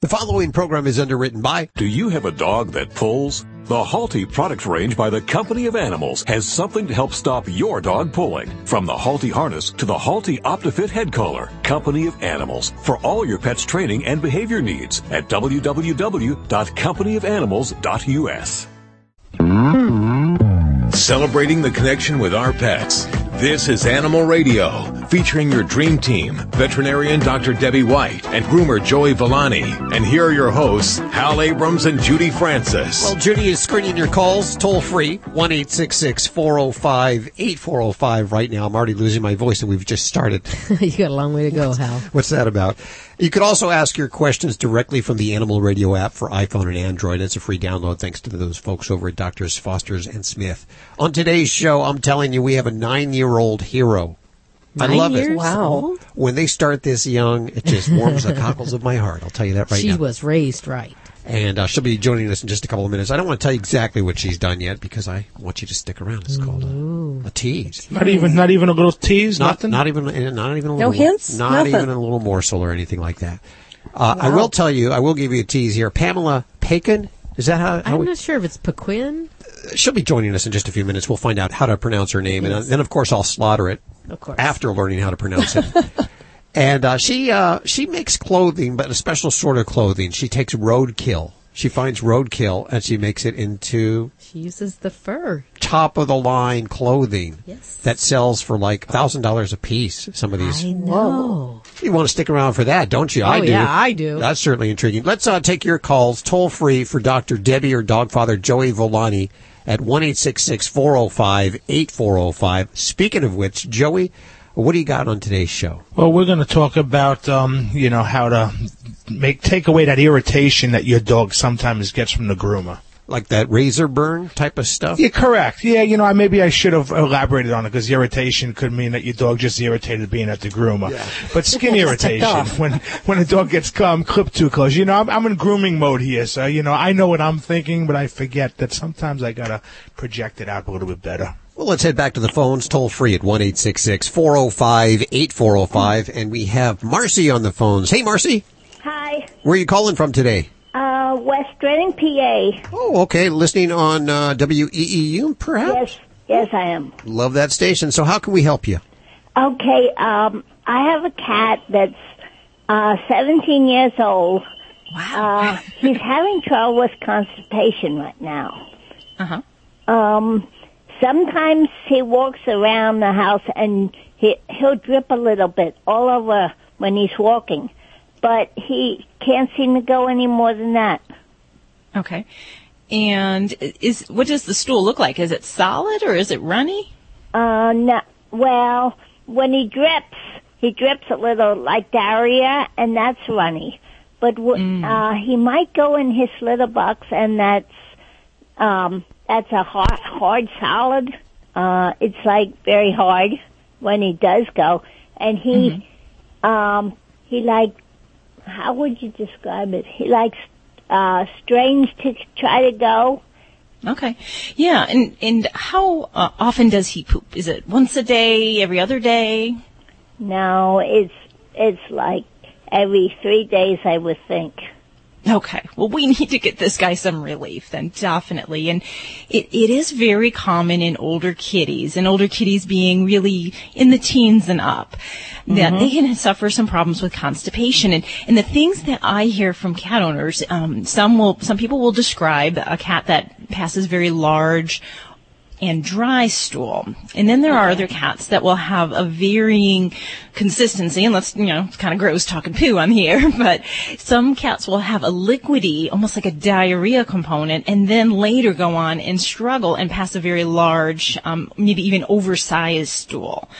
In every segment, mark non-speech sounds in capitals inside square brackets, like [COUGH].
The following program is underwritten by. Do you have a dog that pulls? The Halti product range by the Company of Animals has something to help stop your dog pulling. From the Halti harness to the Halti OptiFit head collar. Company of Animals for all your pet's training and behavior needs at www.companyofanimals.us. Celebrating the connection with our pets. This is Animal Radio, featuring your dream team, veterinarian Dr. Debbie White and groomer Joey Villani. And here are your hosts, Hal Abrams and Judy Francis. Well, Judy is screening your calls toll free, 1 405 8405 right now. I'm already losing my voice and we've just started. [LAUGHS] you got a long way to go, Hal. What's that about? You could also ask your questions directly from the Animal Radio app for iPhone and Android. It's a free download thanks to those folks over at Doctors Foster's and Smith. On today's show, I'm telling you, we have a nine year old hero. Nine I love years it. Wow. When they start this young, it just warms the [LAUGHS] cockles of my heart. I'll tell you that right she now. was raised right. And uh, she'll be joining us in just a couple of minutes. I don't want to tell you exactly what she's done yet because I want you to stick around. It's called a, a tease. Not even, not even a little tease, Not, nothing. not even, not even a No little, hints? not Nothing. even a little morsel or anything like that. Uh, I will tell you, I will give you a tease here. Pamela Paquin, is that how, how I'm we, not sure if it's Pequin. she'll be joining us in just a few minutes. We'll find out how to pronounce her name, and uh, then of course I'll slaughter it Of course. after learning how to pronounce it. [LAUGHS] and uh, she uh, she makes clothing, but a special sort of clothing. She takes roadkill. She finds roadkill and she makes it into She uses the fur. top of the line clothing Yes. that sells for like thousand dollars a piece. Some of these. I know. You want to stick around for that, don't you? I Oh, do. yeah, I do. That's certainly intriguing. Let's uh, take your calls toll free for Dr. Debbie or Dogfather Joey Villani at 1 405 8405. Speaking of which, Joey, what do you got on today's show? Well, we're going to talk about, um, you know, how to make take away that irritation that your dog sometimes gets from the groomer. Like that razor burn type of stuff? Yeah, correct. Yeah, you know, I- maybe I should have elaborated on it because irritation could mean that your dog just irritated being at the groomer. But skin [LAUGHS] irritation, when when a dog gets um, clipped too close, you know, I'm, I'm in grooming mode here, so you know, I know what I'm thinking, but I forget that sometimes I gotta project it out a little bit better. Well, let's head back to the phones toll free at 1 405 8405. And we have Marcy on the phones. Hey, Marcy, Hi, where are you calling from today? uh, West Reading, PA. Oh, okay. Listening on uh, WEEU, perhaps? Yes, yes, I am. Love that station. So, how can we help you? Okay, um, I have a cat that's uh, 17 years old. Wow. Uh, [LAUGHS] he's having trouble with constipation right now. Uh-huh. Um, sometimes he walks around the house and he he'll drip a little bit all over when he's walking, but he can't seem to go any more than that. Okay. And is what does the stool look like? Is it solid or is it runny? Uh, no. Well, when he drips, he drips a little like diarrhea, and that's runny. But w- uh, he might go in his litter box, and that's um, that's a hard, hard solid. Uh, it's like very hard when he does go, and he um, he like how would you describe it? He likes uh, strains to try to go. Okay. Yeah. And and how uh, often does he poop? Is it once a day? Every other day? No, it's it's like every three days, I would think. Okay. Well, we [LAUGHS] need to get this guy some relief then, definitely. And it, it is very common in older kitties, and older kitties being really in the teens and up, that they can suffer some problems with constipation. And, and the things that I hear from cat owners, um, some will, some people will describe a cat that passes very large and dry stool. And then there are other cats that will have a varying consistency, and let's, you know, it's kind of gross talking poo on here, [LAUGHS] but some cats will have a liquidy, almost like a diarrhea component, and then later go on and struggle and pass a very large, um, maybe even oversized stool.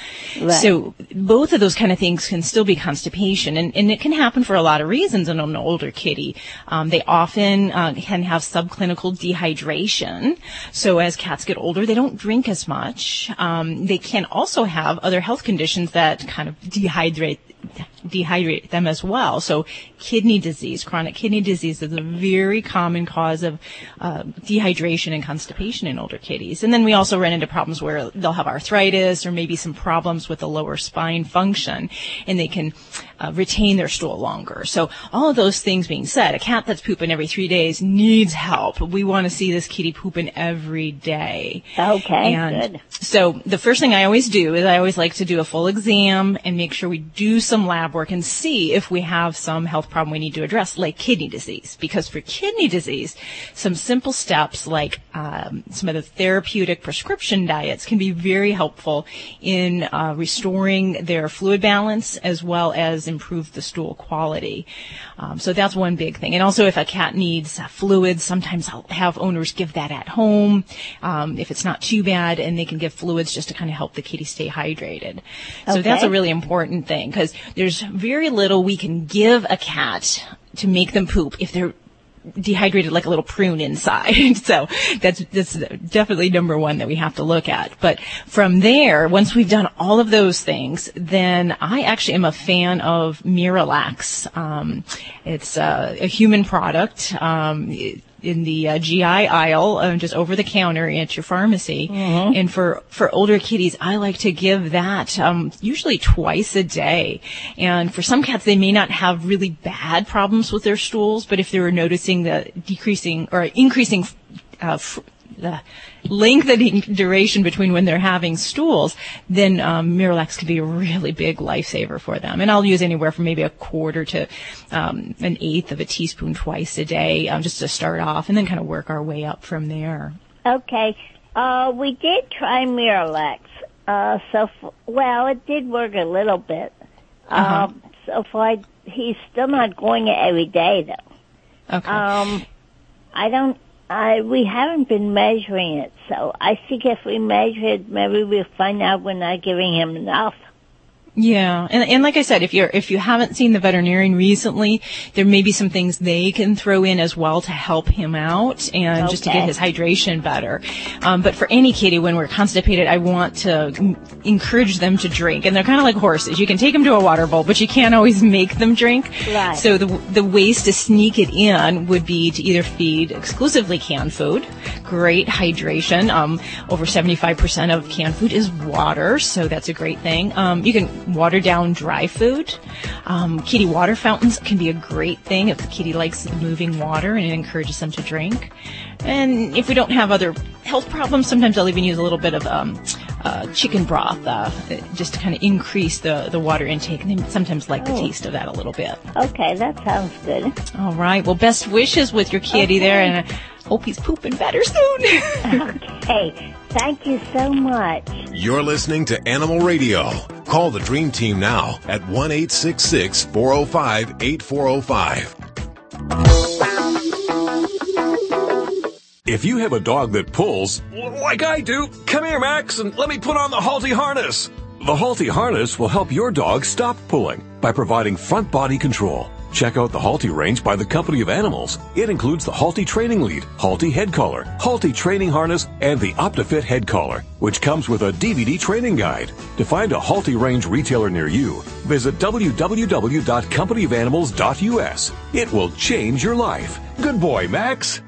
So both of those kind of things can still be constipation, and, and it can happen for a lot of reasons in an older kitty. Um, they often uh, can have subclinical dehydration. So as cats get older, they don't drink as much. Um, they can also have other health conditions that kind of dehydrate dehydrate them as well. So kidney disease, chronic kidney disease is a very common cause of uh, dehydration and constipation in older kitties. And then we also run into problems where they'll have arthritis or maybe some problems with the lower spine function and they can uh, retain their stool longer. So all of those things being said, a cat that's pooping every three days needs help. We want to see this kitty pooping every day. Okay, And good. so the first thing I always do is I always like to do a full exam and make sure we do some lab work and see if we have some health problem we need to address, like kidney disease. Because for kidney disease, some simple steps like um, some of the therapeutic prescription diets can be very helpful in uh, restoring their fluid balance as well as improve the stool quality. Um, so that's one big thing. And also, if a cat needs uh, fluids, sometimes I'll have owners give that at home um, if it's not too bad, and they can give fluids just to kind of help the kitty stay hydrated. So that's a really important thing because there's very little we can give a cat to make them poop if they're dehydrated like a little prune inside. [LAUGHS] so that's that's definitely number one that we have to look at. But from there, once we've done all of those things, then I actually am a fan of Miralax. Um, it's uh, a human product. Um, in the uh, GI aisle, uh, just over the counter at your pharmacy. And for, for older kitties, I like to give that, um, usually twice a day. And for some cats, they may not have really bad problems with their stools, but if they're noticing the decreasing or increasing, uh, f- the lengthening duration between when they're having stools, then um, Miralax could be a really big lifesaver for them. And I'll use anywhere from maybe a quarter to um, an eighth of a teaspoon twice a day, um, just to start off, and then kind of work our way up from there. Okay. Uh, we did try Miralax. Uh, so, f- well, it did work a little bit. Uh-huh. Um, so far, he's still not going it every day, though. Okay. Um, I don't. I we haven't been measuring it, so I think if we measure it, maybe we'll find out we're not giving him enough. Yeah, and and like I said, if you're if you haven't seen the veterinarian recently, there may be some things they can throw in as well to help him out and just to get his hydration better. Um, but for any kitty, when we're constipated, I want to m- encourage them to drink, and they're kind of like horses. You can take them to a water bowl, but you can't always make them drink. Right. So the the ways to sneak it in would be to either feed exclusively canned food, great hydration. Um, over seventy five percent of canned food is water, so that's a great thing. Um, you can water down dry food. Um, kitty water fountains can be a great thing if the kitty likes the moving water and it encourages them to drink. And if we don't have other health problems, sometimes I'll even use a little bit of um, uh, chicken broth uh, just to kind of increase the, the water intake. And they sometimes like the taste of that a little bit. Okay, that sounds good. All right. Well, best wishes with your kitty there, and I hope he's pooping better soon. [LAUGHS] Okay, thank you so much. You're listening to Animal Radio. Call the Dream Team now at 1 405 8405. If you have a dog that pulls, like I do, come here, Max, and let me put on the Halti harness. The Halti harness will help your dog stop pulling by providing front body control. Check out the Halti range by the Company of Animals. It includes the Halti training lead, Halti head collar, Halti training harness, and the OptiFit head collar, which comes with a DVD training guide. To find a Halti range retailer near you, visit www.companyofanimals.us. It will change your life. Good boy, Max.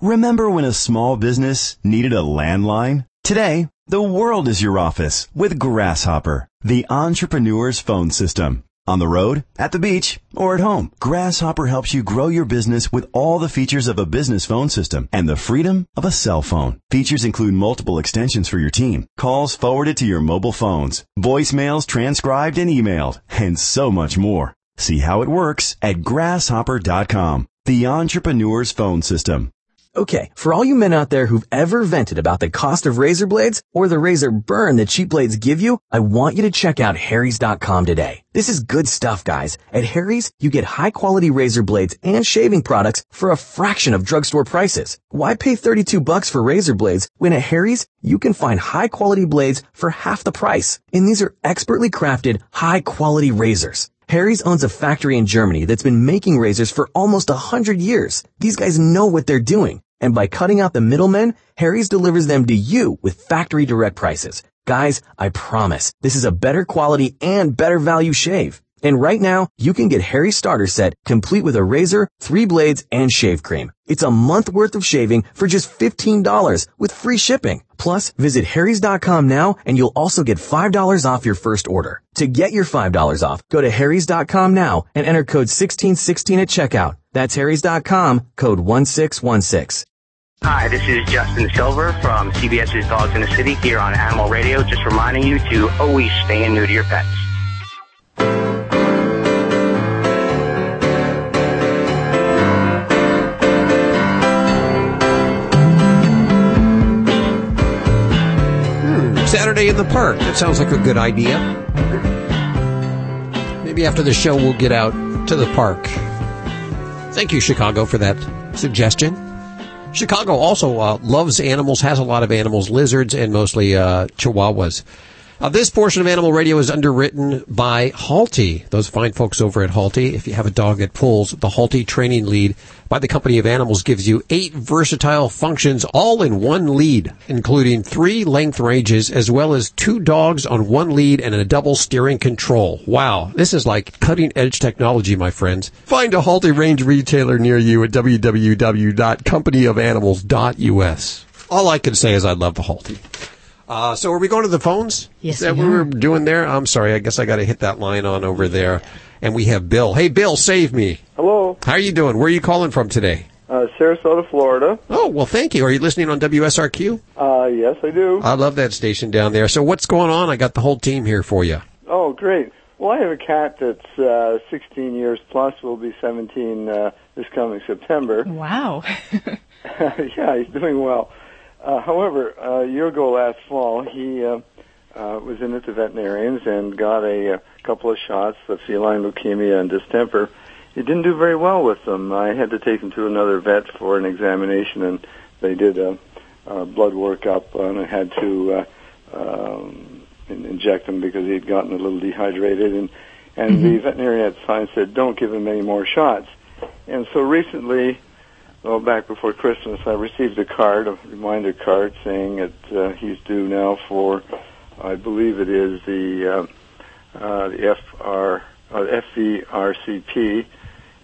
Remember when a small business needed a landline? Today, the world is your office with Grasshopper, the entrepreneur's phone system. On the road, at the beach, or at home, Grasshopper helps you grow your business with all the features of a business phone system and the freedom of a cell phone. Features include multiple extensions for your team, calls forwarded to your mobile phones, voicemails transcribed and emailed, and so much more. See how it works at grasshopper.com. The entrepreneur's phone system. Okay, for all you men out there who've ever vented about the cost of razor blades or the razor burn that cheap blades give you, I want you to check out harrys.com today. This is good stuff, guys. At Harry's, you get high quality razor blades and shaving products for a fraction of drugstore prices. Why pay 32 bucks for razor blades when at Harry's, you can find high quality blades for half the price? And these are expertly crafted, high quality razors. Harry's owns a factory in Germany that's been making razors for almost a hundred years. These guys know what they're doing. And by cutting out the middlemen, Harry's delivers them to you with factory direct prices. Guys, I promise, this is a better quality and better value shave. And right now, you can get Harry's starter set complete with a razor, three blades, and shave cream. It's a month worth of shaving for just $15 with free shipping. Plus, visit harrys.com now and you'll also get $5 off your first order. To get your $5 off, go to harrys.com now and enter code 1616 at checkout. That's harrys.com, code 1616. Hi, this is Justin Silver from CBS's Dogs in the City here on Animal Radio, just reminding you to always stay in new to your pets. Saturday in the park. That sounds like a good idea. Maybe after the show, we'll get out to the park. Thank you, Chicago, for that suggestion. Chicago also uh, loves animals, has a lot of animals, lizards, and mostly uh, chihuahuas. Uh, this portion of Animal Radio is underwritten by Halti, those fine folks over at Halti. If you have a dog that pulls, the Halti training lead by the Company of Animals gives you eight versatile functions all in one lead, including three length ranges as well as two dogs on one lead and a double steering control. Wow, this is like cutting edge technology, my friends. Find a Halti range retailer near you at www.companyofanimals.us. All I can say is I love the Halti. Uh, so are we going to the phones? Yes, Is that we what we're are. doing there? I'm sorry. I guess I got to hit that line on over there. And we have Bill. Hey, Bill, save me. Hello, How are you doing? Where are you calling from today? uh, Sarasota, Florida. Oh, well, thank you. Are you listening on WSRQ? Uh, yes, I do. I love that station down there. So what's going on? I got the whole team here for you. Oh, great. Well, I have a cat that's uh, 16 years plus. Will be 17 uh, this coming September. Wow. [LAUGHS] [LAUGHS] yeah, he's doing well. Uh, however, a year ago last fall, he uh, uh, was in at the veterinarians and got a, uh couple of shots of feline leukemia and distemper. He didn't do very well with them. I had to take him to another vet for an examination, and they did a, a blood workup, and I had to uh, um, inject him because he had gotten a little dehydrated. And and the veterinarian at the time said, "Don't give him any more shots." And so recently, well, back before Christmas, I received a card, a reminder card, saying that uh, he's due now for, I believe it is the uh, uh, the FR uh, FVRCP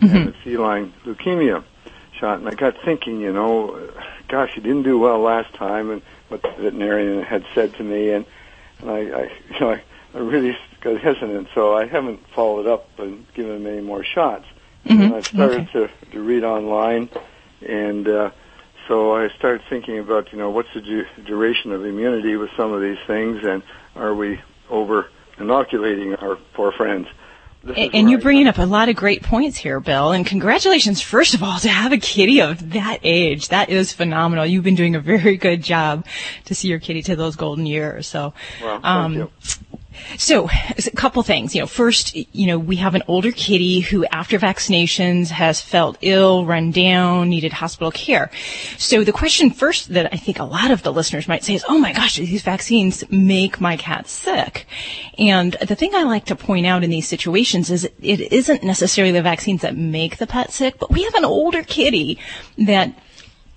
and the feline leukemia shot. And I got thinking, you know, gosh, he didn't do well last time, and what the veterinarian had said to me, and and I, I [LAUGHS] you know, I, I really got hesitant, so I haven't followed up and given him any more shots. And I've started to, to read online, and uh, so I started thinking about, you know, what's the du- duration of immunity with some of these things, and are we over inoculating our poor friends? This And, you're bringing up a lot of great points here, Bill. And congratulations, first of all, to have a kitty of that age. That is phenomenal. You've been doing a very good job to see your kitty to those golden years. So, Well, thank um, you. So, a couple things. You know, first, you know, we have an older kitty who, after vaccinations, has felt ill, run down, needed hospital care. So, the question first that I think a lot of the listeners might say is, "Oh my gosh, these vaccines make my cat sick?" And the thing I like to point out in these situations is it isn't necessarily the vaccines that make the pet sick, but we have an older kitty that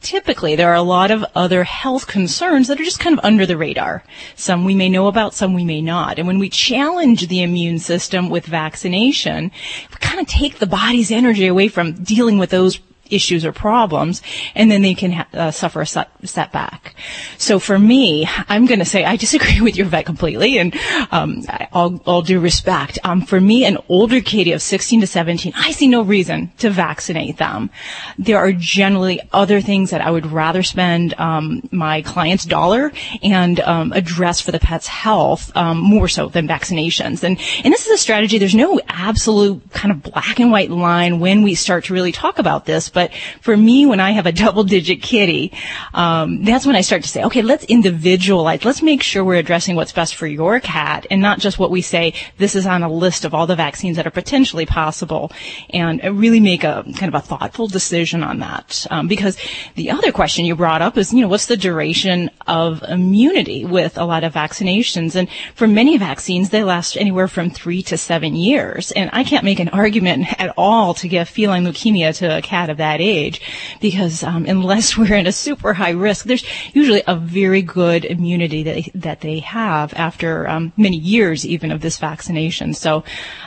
typically there are a lot of other health concerns that are just kind of under the radar. Some we may know about, some we may not. And when we challenge the immune system with vaccination, we kind of take the body's energy away from dealing with those issues or problems, and then they can ha- uh, suffer a set- setback. So for me, I'm going to say I disagree [LAUGHS] with your vet completely, and um, all, all due respect. Um, for me, an older kitty of 16 to 17, I see no reason to vaccinate them. There are generally other things that I would rather spend um, my client's dollar and um, address for the pet's health um, more so than vaccinations. And and this is a strategy. There's no absolute kind of black and white line when we start to really talk about this. But for me, when I have a [LAUGHS] double digit kitty, um, that's when I start to say, okay, let's individualize. Let's make sure we're addressing what's best for your cat and not just what we say. This is on a list of all the vaccines that are potentially possible, and really make a kind of a thoughtful decision on that. Um, because the other question you brought up is, you know, what's the duration of immunity with a lot of vaccinations? And for many vaccines, they last anywhere from three to seven years. And I can't make an argument [LAUGHS] at all to give feline leukemia to a cat of that that age, because um, unless [LAUGHS] we're in a super high risk, there's usually a very good immunity that they, that they have after um, many years even of this vaccination. So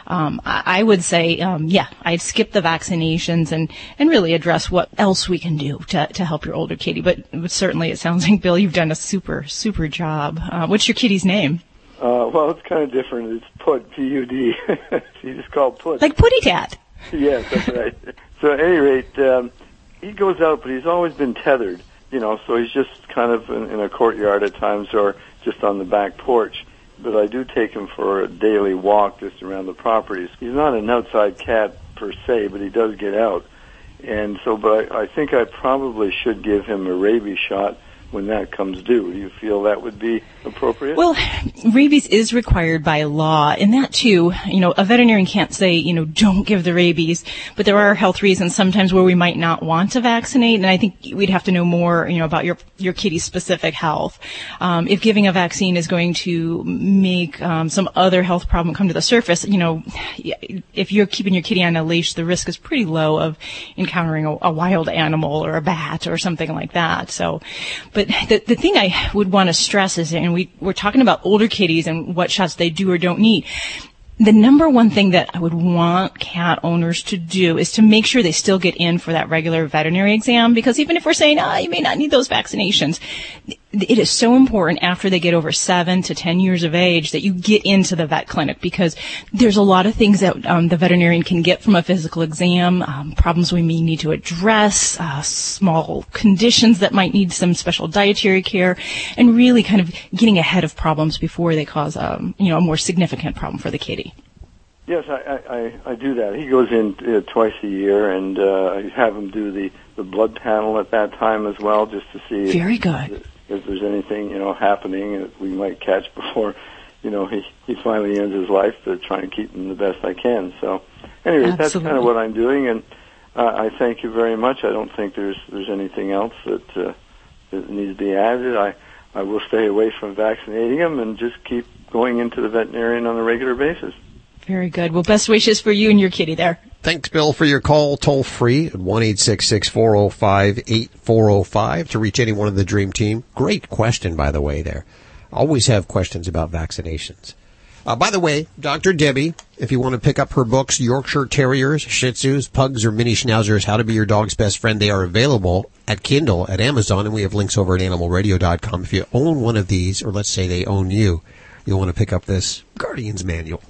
um, I, I would say, um, yeah, I'd skip the vaccinations and, and really address what else we can do to, to help your older kitty. But, but certainly it sounds [LAUGHS] like, Bill, you've done a super, super job. Uh, what's your kitty's name? Uh, well, it's kind of different. It's Pud, P-U-D. [LAUGHS] He's just called Pud. Like Putty Tat. yes, that's right. So at any rate, um, he goes out, but he's always been tethered, you know, so he's just kind of in, in a courtyard at times or just on the back porch. But I do take him for a daily walk just around the properties. He's not an outside cat per se, but he does get out. And so, but I, I think I probably should give him a rabies shot when that comes due. Do you feel that would be appropriate? Well, rabies is required by law, and that too, you know, a veterinarian can't say, you know, don't give the rabies, but there are health reasons sometimes where we might not want to vaccinate, and I think we'd have to know more, you know, about your your kitty's specific health. Um, if giving a vaccine is going to make um, some other health problem come to the surface, you know, if you're keeping your kitty on a leash, the risk is pretty low of encountering a, a wild animal or a bat or something like that. So, but the, the thing I would want to stress is, and we, we're talking about older kitties and what shots they do or don't need. The number one thing that I would want cat owners to do is to make sure they still get in for that regular veterinary exam because even if we're saying, ah, you may not need those vaccinations, it is so important after they get over seven to ten years of age that you get into the vet clinic because there's a lot of things that um, the veterinarian can get from a physical exam, um, problems we may need to address, uh, small conditions that might need some special dietary care, and really kind of getting ahead of problems before they cause um, you know a more significant problem for the kitty. Yes, I, I, I do that. He goes in uh, twice a year, and uh, I have him do the, the blood panel at that time as well, just to see Very good. If there's anything you know happening that we might catch [LAUGHS] before you know he he finally ends his life to try and keep him the best I can. So, anyway, that's kind of what I'm doing, and uh, I thank you very much. I don't think there's there's anything else that uh, that needs to be added. I I will stay away from vaccinating him and just keep going into the veterinarian on a regular basis. Very good. Well, best wishes for you and your kitty there. Thanks, Bill, for your call toll free at 1 405 8405 to reach anyone in the Dream Team. Great question, by the way, there. Always have questions about vaccinations. Uh, by the way, Dr. Debbie, if you want to pick up her books, Yorkshire Terriers, Shih Tzus, Pugs, or Mini Schnauzers, How to Be Your Dog's Best Friend, they are available at Kindle at Amazon, and we have links over at animalradio.com. If you own one of these, or let's say they own you, you'll want to pick up this Guardian's Manual.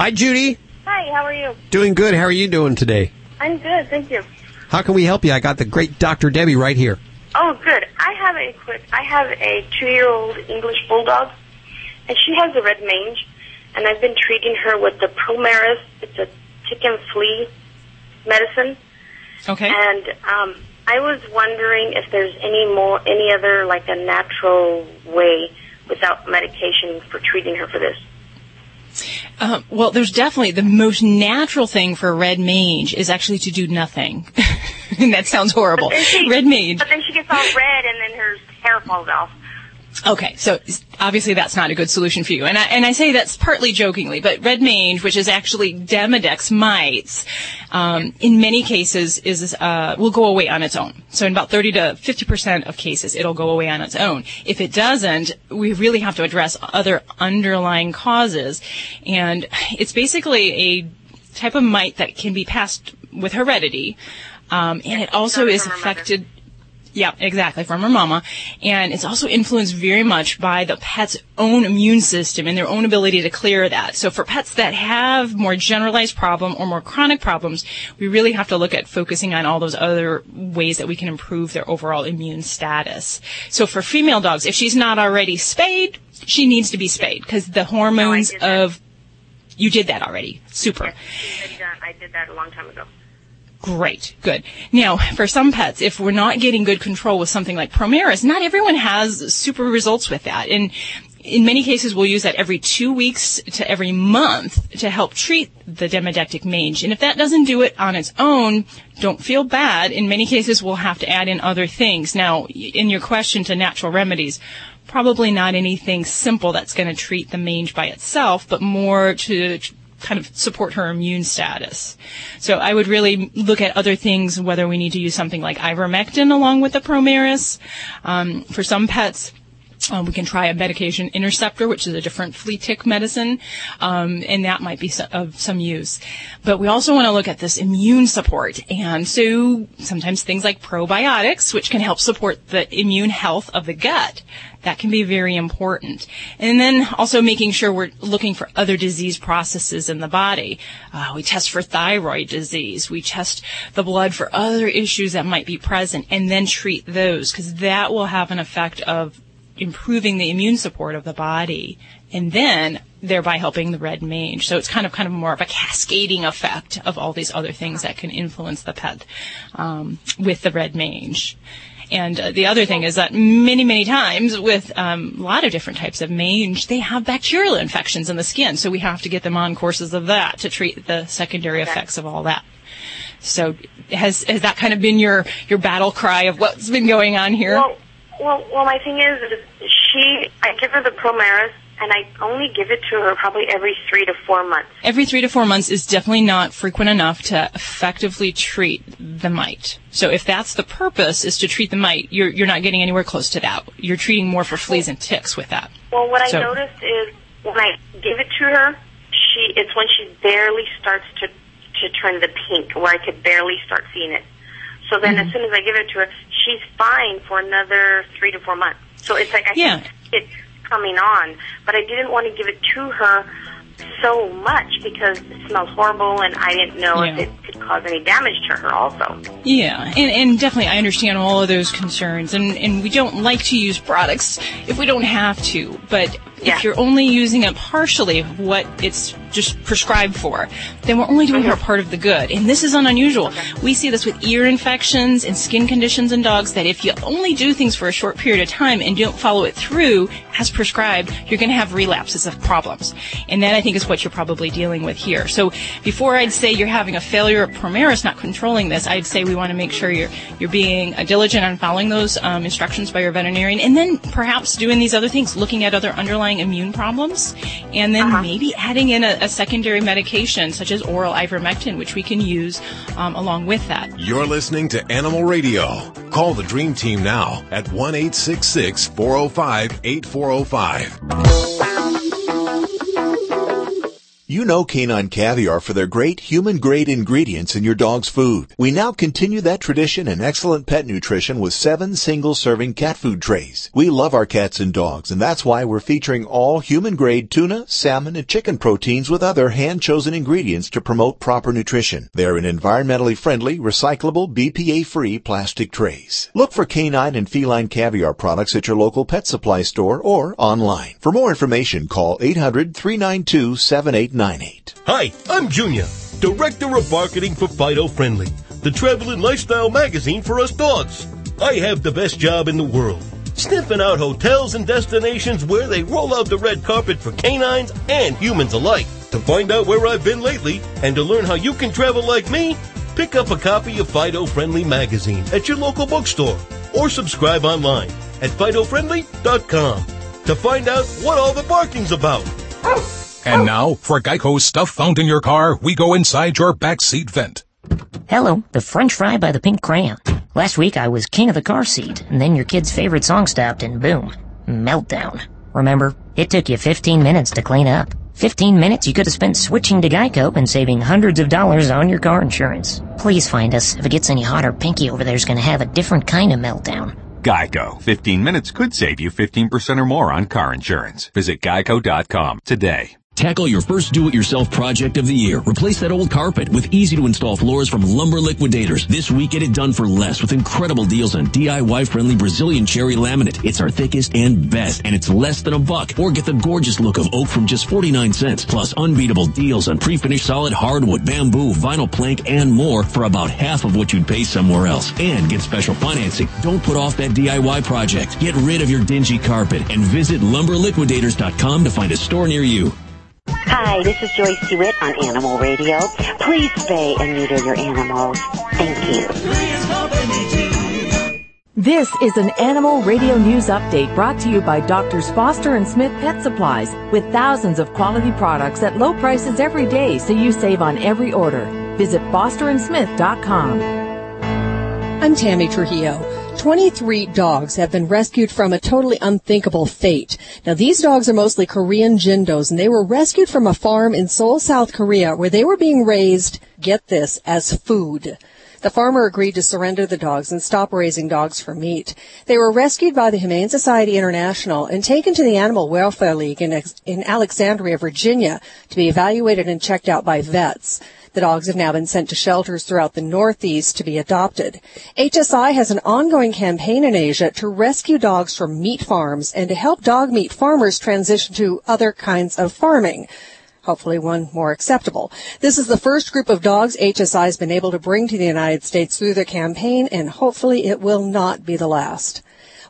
Hi, Judy. Hi, how are you? Doing good. How are you doing today? I'm good, thank you. How can we help you? I got the great Dr. Debbie right here. Oh, good. I have a quick. I have a two-year-old English bulldog, and she has a red mange, and I've been treating her with the ProMeris. It's a tick and flea medicine, Okay. and um, I was wondering if there's any more, any other like a natural way without medication for treating her for this. Uh, well, there's definitely the most natural thing for red mange is actually to do nothing. [LAUGHS] and that sounds horrible. She- Red mange. But then she gets all red, and then her hair falls off. Okay, so obviously that's not a good solution for you. And I, and I say that's partly jokingly, but red mange, which is actually Demodex mites, um, in many cases is, uh, will go away on its own. So in about 30 to 50% of cases, it'll go away on its own. If it doesn't, we really have to address other underlying causes. And it's basically a type of mite that can be passed with heredity. Um, and it also is affected, yeah, exactly, from her mama. And it's also influenced very much by the pet's own immune system and their own ability to clear that. So for pets that have more generalized problem or more chronic problems, we really have to look at focusing on all those other ways that we can improve their overall immune status. So for female dogs, if she's not already spayed, she needs to be spayed because the hormones of, you did that already. Super. She had done- I did that a long time ago. Great, good. Now, for some pets, if we're not getting good control with something like ProMeris, not everyone has super results with that. And in many cases, we'll use that every two weeks to every month to help treat the demodectic mange. And if that doesn't do it on its own, don't feel bad. In many cases, we'll have to add in other things. Now, in your question to natural remedies, probably not anything simple that's going to treat the mange by itself, but more to kind of support her immune status. So I would really look at other things, whether we need to use something like ivermectin along with the ProMeris. Um, for some pets, um, we can try a medication interceptor, which is a different flea tick medicine, um, and that might be so, of some use. But we also want to look at this immune support, and so sometimes things like probiotics, which can help support the immune health of the gut. That can be very important. And then also making sure we're looking for other disease processes in the body. Uh, we test for thyroid disease. We test the blood for other issues that might be present and then treat those because that will have an effect of improving the immune support of the body and then thereby helping the red mange. So it's kind of kind of more of a cascading effect of all these other things that can influence the pet um, with the red mange. And uh, the other thing is that many, many times with um, a lot of different types of mange, they have bacterial infections in the skin. So we have to get them on courses of that to treat the secondary effects of all that. So has has that kind of been your your battle cry of what's been going on here? Well, well, well. My thing is, is she. I give her the ProMeris, and I only give it to her probably every three to four months. Every three to four months is definitely not frequent enough to effectively treat the mite. So if that's the purpose, is to treat the mite, you're you're not getting anywhere close to that. You're treating more for fleas and ticks with that. Well, what I noticed is when I give it to her, she it's when she barely starts to to turn the pink, where I could barely start seeing it. So then, Mm-hmm. as soon as I give it to her, she's fine for another three to four months. So it's like I Yeah. think it's coming on, but I didn't want to give it to her so much because it smelled horrible, and I didn't know if it could cause any damage to her. Also, Yeah, and, and definitely I understand all of those concerns, and, and we don't like to use products if we don't have to, but Yeah. if you're only using it partially what it's just prescribed for, then we're only doing her part of the good. And this is unusual. We see this with ear infections and skin conditions in dogs that if you only do things for a short period of time and don't follow it through as prescribed, you're going to have relapses of problems. And that I think is what you're probably dealing with here. So before I'd say you're having a failure of ProMeris not controlling this, I'd say we want to make sure you're you're being uh, diligent on following those um, instructions by your veterinarian, and then perhaps doing these other things, looking at other underlying immune problems, and then maybe adding in a, a secondary medication such as oral ivermectin, which we can use um, along with that. You're listening to Animal Radio. Call the Dream Team now at 1 405 8405. You know Canine Caviar for their great human-grade ingredients in your dog's food. We now continue that tradition in excellent pet nutrition with seven single-serving cat food trays. We love our cats and dogs, and that's why we're featuring all human-grade tuna, salmon, and chicken proteins with other hand-chosen ingredients to promote proper nutrition. They're in environmentally friendly, recyclable, BPA-free plastic trays. Look for canine and feline caviar products at your local pet supply store or online. For more information, call 800-392-7898. Hi, I'm Junior, Director of Marketing for Fido Friendly, the travel and lifestyle magazine for us dogs. I have the best job in the world, sniffing out hotels and destinations where they roll out the red carpet for canines and humans alike. To find out where I've been lately and to learn how you can travel like me, pick up a copy of Fido Friendly magazine at your local bookstore or subscribe online at FidoFriendly.com to find out what all the barking's about. And now, for Geico's stuff found in your car, we go inside your backseat vent. Hello, the French fry by the pink crayon. Last week I was king of the car seat, and then your kid's favorite song stopped, and boom, meltdown. Remember, it took you 15 minutes to clean up. 15 minutes you could have spent switching to Geico and saving hundreds of dollars on your car insurance. Please find us. If it gets any hotter, Pinky over there's gonna have a different kind of meltdown. Geico. 15 minutes could save you 15% or more on car insurance. Visit geico.com today. Tackle your first do-it-yourself project of the year. Replace that old carpet with easy-to-install floors from Lumber Liquidators. This week, get it done for less with incredible deals on DIY-friendly Brazilian cherry laminate. It's our thickest and best, and it's less than a buck. Or get the gorgeous look of oak from just 49 cents. Plus unbeatable deals on pre-finished solid hardwood, bamboo, vinyl plank, and more for about half of what you'd pay somewhere else. And get special financing. Don't put off that DIY project. Get rid of your dingy carpet and visit lumberliquidators.com to find a store near you. Hi, this is Joyce DeWitt on Animal Radio. Please spay and neuter your animals. Thank you. This is an Animal Radio News Update brought to you by Doctors Foster and Smith Pet Supplies with thousands of quality products at low prices every day so you save on every order. Visit fosterandsmith.com. I'm Tammy Trujillo. 23 dogs have been rescued from a totally unthinkable fate. Now these dogs are mostly Korean Jindos and they were rescued from a farm in Seoul, South Korea where they were being raised, get this, as food. The farmer agreed to surrender the dogs and stop raising dogs for meat. They were rescued by the Humane Society International and taken to the Animal Welfare League in, in Alexandria, Virginia to be evaluated and checked out by vets. The dogs have now been sent to shelters throughout the Northeast to be adopted. HSI has an ongoing campaign in Asia to rescue dogs from meat farms and to help dog meat farmers transition to other kinds of farming hopefully one more acceptable. This is the first group of dogs HSI has been able to bring to the United States through their campaign, and hopefully it will not be the last.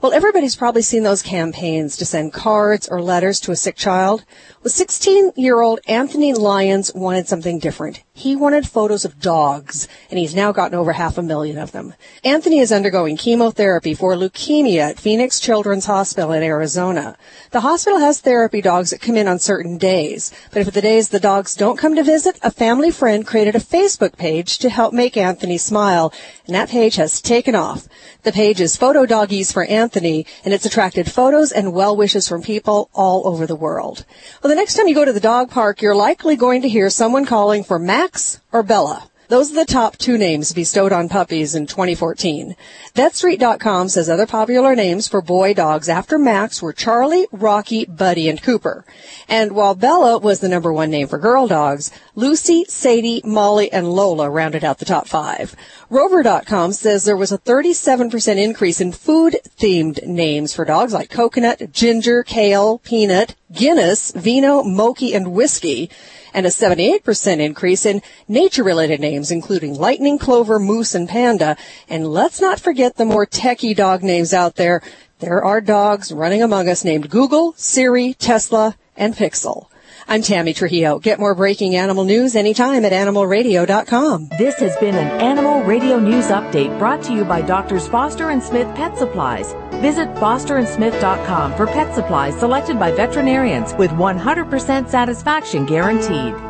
Well, everybody's probably seen those campaigns to send cards or letters to a sick child. Well, 16 year old Anthony Lyons wanted something different. He wanted photos of dogs, and he's now gotten over half a million of them. Anthony is undergoing chemotherapy for leukemia at Phoenix Children's Hospital in Arizona. The hospital has therapy dogs that come in on certain days, but if the days the dogs don't come to visit, a family friend created a Facebook page to help make Anthony smile, and that page has taken off. The page is Photo Doggies for Anthony, and it's attracted photos and well wishes from people all over the world. Well, the next time you go to the dog park, you're likely going to hear someone calling for Max or Bella. Those are the top two names bestowed on puppies in 2014. VetStreet.com says other popular names for boy dogs after Max were Charlie, Rocky, Buddy, and Cooper. And while Bella was the number one name for girl dogs, Lucy, Sadie, Molly, and Lola rounded out the top five. Rover.com says there was a 37% increase in food-themed names for dogs like coconut, ginger, kale, peanut, Guinness, vino, mochi, and whiskey and a 78% increase in nature-related names, including lightning, clover, moose, and panda. And let's not forget the more techie dog names out there. There are dogs running among us named Google, Siri, Tesla, and Pixel. I'm Tammy Trujillo. Get more breaking animal news anytime at animalradio.com. This has been an Animal Radio News Update brought to you by Doctors Foster and Smith Pet Supplies. Visit fosterandsmith.com for pet supplies selected by veterinarians with 100% satisfaction guaranteed.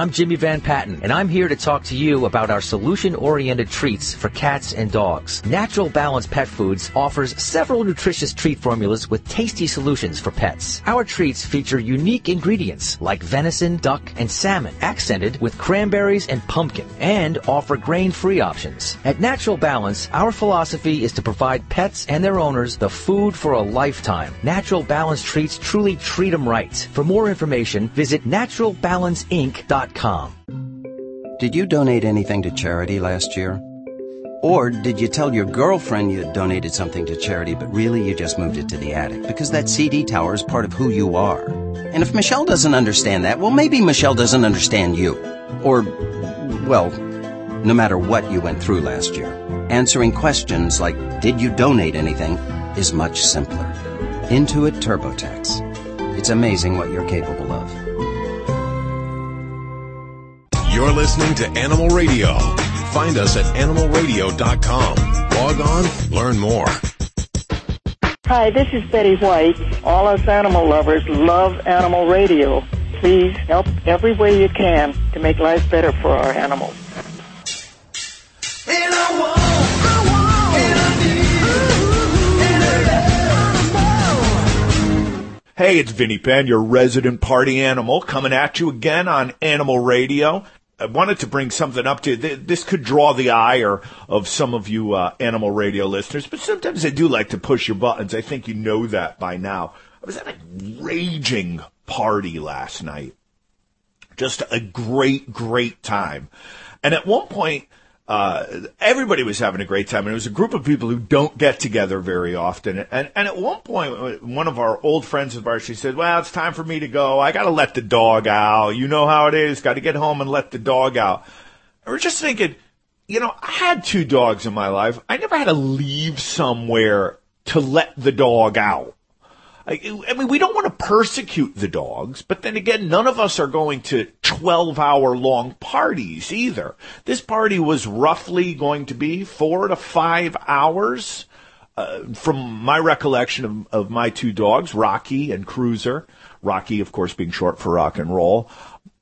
I'm Jimmy Van Patten, and I'm here to talk to you about our solution-oriented treats for cats and dogs. Natural Balance Pet Foods offers several nutritious treat formulas with tasty solutions for pets. Our treats feature unique ingredients like venison, duck, and salmon, accented with cranberries and pumpkin, and offer grain-free options. At Natural Balance, our philosophy is to provide pets and their owners the food for a lifetime. Natural Balance treats truly treat them right. For more information, visit naturalbalanceinc.com. Did you donate anything to charity last year? Or did you tell your girlfriend you donated something to charity, but really you just moved it to the attic? Because that CD tower is part of who you are. And if Michelle doesn't understand that, well, maybe Michelle doesn't understand you. Or, well, no matter what you went through last year, answering questions like, did you donate anything, is much simpler. Intuit TurboTax. It's amazing what you're capable of. You're listening to Animal Radio. Find us at animalradio.com. Log on, learn more. Hi, this is Betty White. All us animal lovers love Animal Radio. Please help every way you can to make life better for our animals. Hey, it's Vinny Penn, your resident party animal, coming at you again on Animal Radio. I wanted to bring something up to you. This could draw the ire of some of you uh, animal radio listeners, but sometimes I do like to push your buttons. I think you know that by now. I was at a raging party last night. Just a great, great time. And at one point, uh, everybody was having a great time, and it was a group of people who don't get together very often. And and at one point, one of our old friends of ours, she said, "Well, it's time for me to go. I got to let the dog out. You know how it is. Got to get home and let the dog out." We're just thinking, you know, I had two dogs in my life. I never had to leave somewhere to let the dog out. I, mean, we don't want to persecute the dogs, but then again, none of us are going to 12 hour long parties either. This party was roughly going to be four to five hours. Uh, from my recollection of, of my two dogs, Rocky and Cruiser, Rocky, of course, being short for rock and roll,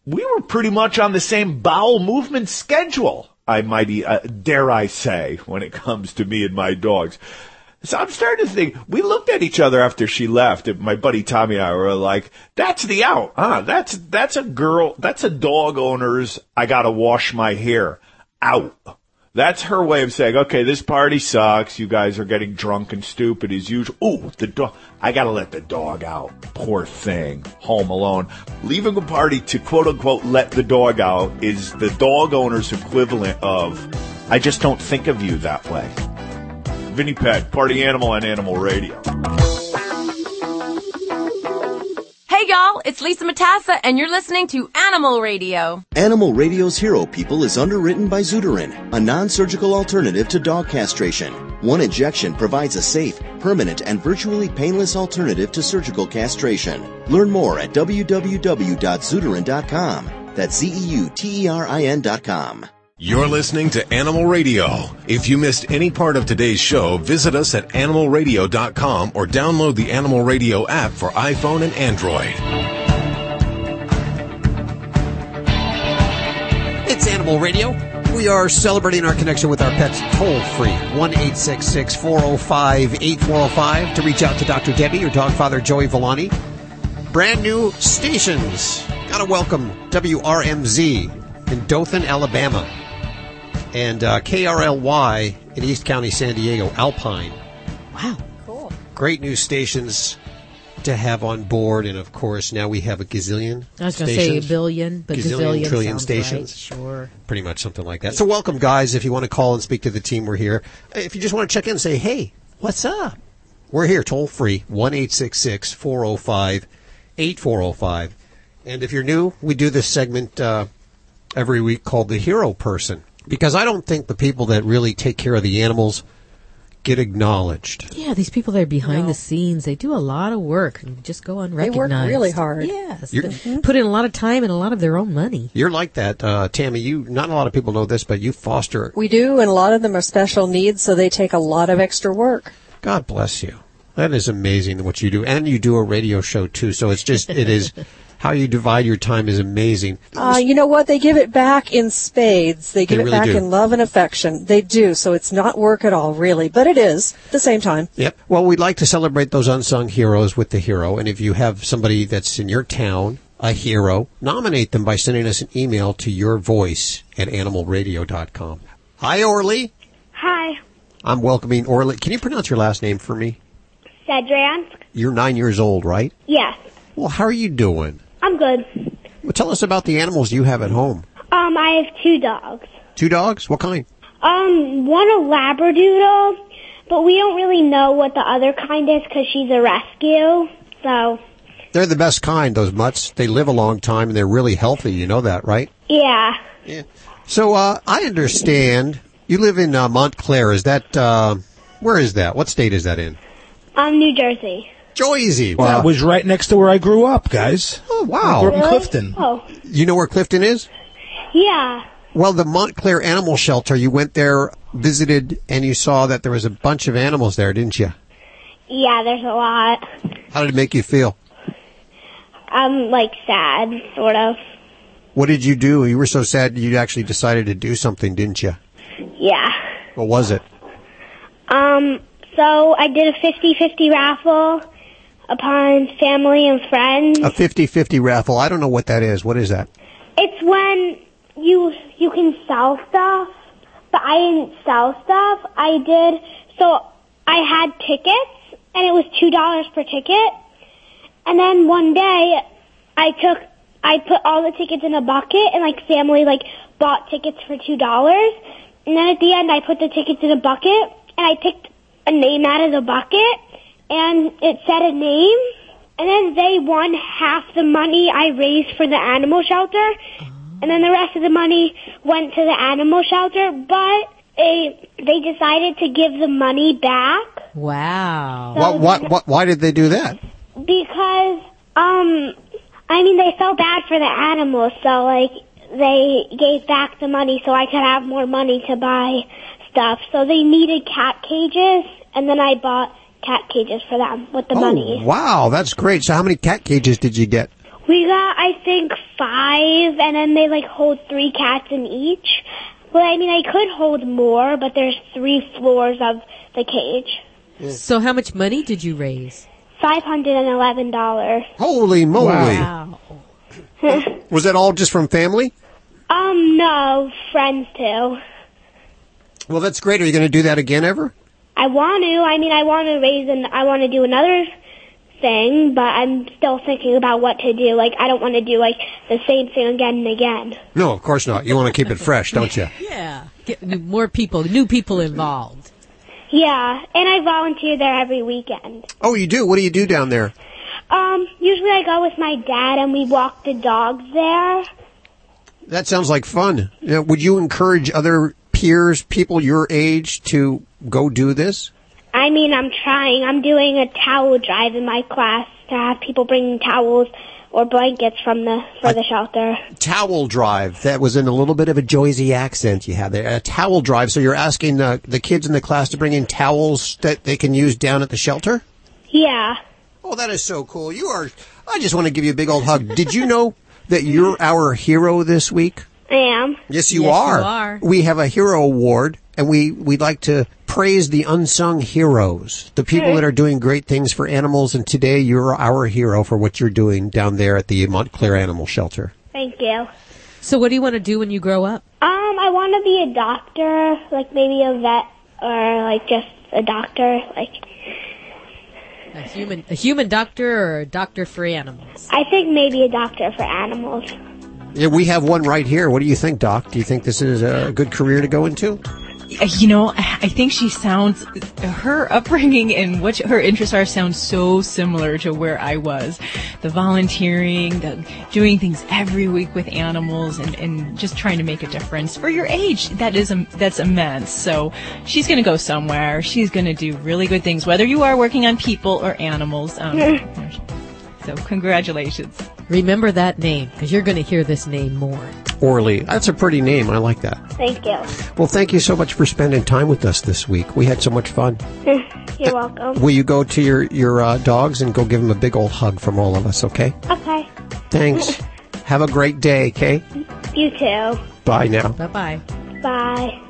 we were pretty much on the same bowel movement schedule. I might, uh, dare I say, when it comes to me and my dogs. So I'm starting to think, we looked at each other after she left, and my buddy Tommy and I were like, that's the out. Ah, that's, that's a girl, that's a dog owner's, I gotta wash my hair out. That's her way of saying, okay, this party sucks. You guys are getting drunk and stupid as usual. Ooh, the dog. I gotta let the dog out. Poor thing. Home alone. Leaving a party to quote unquote let the dog out is the dog owner's equivalent of, I just don't think of you that way. Vinny Pet, Party Animal on Animal Radio. Hey y'all, it's Lisa Matassa and you're listening to Animal Radio. Animal Radio's Hero People is underwritten by Zeuterin, a non-surgical alternative to dog castration. One injection provides a safe, permanent, and virtually painless alternative to surgical castration. Learn more at www.zeuterin.com. That's Z-E-U-T-E-R-I-N dot com. You're listening to Animal Radio. If you missed any part of today's show, visit us at animalradio.com or download the Animal Radio app for iPhone and Android. It's Animal Radio. We are celebrating our connection with our pets toll free. 1 405 8405 to reach out to Dr. Debbie or dog father Joey Villani. Brand new stations. Gotta welcome WRMZ in Dothan, Alabama. And uh, KRLY in East County, San Diego, Alpine. Wow. Cool. Great new stations to have on board. And of course, now we have a gazillion I was going to say a billion, but Gazillion, gazillion, trillion stations. Right. Sure. Pretty much something like that. So welcome, guys. If you want to call and speak to the team, we're here. If you just want to check in and say, hey, what's up? We're here, toll free, 1 405 8405. And if you're new, we do this segment uh, every week called The Hero Person. Because I don't think the people that really take care of the animals get acknowledged. Yeah, these people that are behind the scenes, they do a lot of work and just go on. They unrecognized. work really hard. Yes. You're- They put in a lot of time and a lot of their own money. You're like that, uh, Tammy. You not a lot of people know this, but you foster. We do, and a lot of them are special needs, so they take a lot of extra work. God bless you. That is amazing what you do, and you do a radio show too. So it's just it is [LAUGHS] how you divide your time is amazing. Uh, you know what? They give it back in spades. They give They it really back do. in love and affection. They do. So it's not work at all, really, but it is at the same time. Yep. Well, we'd like to celebrate those unsung heroes with the hero, and if you have somebody that's in your town a hero, nominate them by sending us an email to your voice at animalradio.com. Hi, Orly. Hi, I'm welcoming Orly. Can you pronounce your last name for me? Sedransk. You're nine years old, right? Yes, Well, how are you doing? I'm good. Well, tell us about the animals you have at home. Um, I have two dogs. Two dogs? What kind? Um, one a Labradoodle, but we don't really know what the other kind is because she's a rescue. So, They're the best kind, those mutts. They live a long time and they're really healthy. You know that, right? yeah. Yeah. So, uh, I understand you live in uh, Montclair. Is that, uh, where is that? What state is that in? Um, New Jersey. Joyzy. Well, that was right next to where I grew up, guys. Oh, wow. I grew up in Clifton. Oh, You know where Clifton is? yeah. Well, the Montclair Animal Shelter, you went there, visited, and you saw that there was a bunch of animals there, didn't you? Yeah, there's a lot. How did it make you feel? I'm like sad, sort of. What did you do? You were so sad you actually decided to do something, didn't you? Yeah. What was it? Um, so I did a 50-50 raffle upon family and friends. A 50-50 raffle. I don't know what that is. What is that? It's when you you can sell stuff, but I didn't sell stuff. I did so I had tickets and it was two dollars per ticket. And then one day I took I put all the tickets in a bucket and like family like bought tickets for two dollars And then at the end, I put the tickets in a bucket, and I picked a name out of the bucket, and it said a name. And then they won half the money I raised for the animal shelter, and then the rest of the money went to the animal shelter. But they they decided to give the money back Wow. What, what, what, why did they do that? because um I mean they felt bad for the animals, so like they gave back the money so I could have more money to buy stuff. So they needed cat cages, and then I bought cat cages for them with the money. Oh, wow, that's great. So how many cat cages did you get? We got, I think, five, and then they like hold three cats in each. Well, I mean, I could hold more, but there's three floors of the cage. So how much money did you raise? Five hundred and eleven dollars. Holy moly. Wow. [LAUGHS] Was that all just from family? um, no, friends too. Well, that's great. Are you going to do that again ever? I want to. I mean, I want to raise and I want to do another thing, but I'm still thinking about what to do. Like, I don't want to do like the same thing again and again. No, of course not. You want to keep it fresh, don't you? [LAUGHS] Yeah. Get new- more people, new people involved. Yeah, and I volunteer there every weekend. Oh, you do? What do you do down there? Um, usually I go with my dad and we walk the dogs there. That sounds like fun. You know, would you encourage other peers, people your age, to go do this? I mean, I'm trying. I'm doing a towel drive in my class to have people bring towels or blankets from the for the shelter. Towel drive. That was in a little bit of a Joyzy accent you had there. A towel drive. So you're asking the, the kids in the class to bring in towels that they can use down at the shelter? Yeah. Oh, that is so cool. You are, I just want to give you a big old hug. Did you know that you're our hero this week? I am. Yes, you Yes, you are. are. We have a hero award, and we we'd like to praise the unsung heroes, the people that are doing great things for animals. And today, you're our hero for what you're doing down there at the Montclair Animal Shelter. Thank you. So what do you want to do when you grow up? Um, I want to be a doctor, like maybe a vet or like just a doctor. Like A human, a human doctor or a doctor for animals? I think maybe a doctor for animals. Yeah, we have one right here. What do you think, Doc? Do you think this is a good career to go into? You know, I think she sounds, her upbringing and what her interests are sound so similar to where I was. The volunteering, the doing things every week with animals and, and just trying to make a difference. For your age, that is, im- that's immense. So she's gonna go somewhere. She's gonna do really good things, whether you are working on people or animals. Um, [LAUGHS] so congratulations. Remember that name because you're going to hear this name more. Orly. That's a pretty name. I like that. Thank you. Well, thank you so much for spending time with us this week. We had so much fun. [LAUGHS] You're welcome. Will you go to your your uh, dogs and go give them a big old hug from all of us? Okay. Okay. Thanks. [LAUGHS] Have a great day. Okay. You too. Bye now. Bye bye. Bye.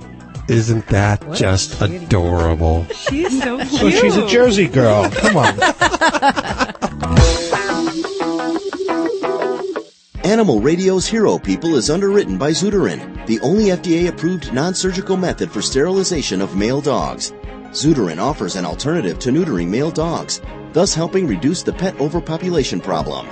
Isn't that just adorable? She's so cute. [LAUGHS] So she's a Jersey girl. Come on. Animal Radio's Hero People is underwritten by Zeuterin, the only FDA approved non surgical method for sterilization of male dogs. Zeuterin offers an alternative to neutering male dogs, thus helping reduce the pet overpopulation problem.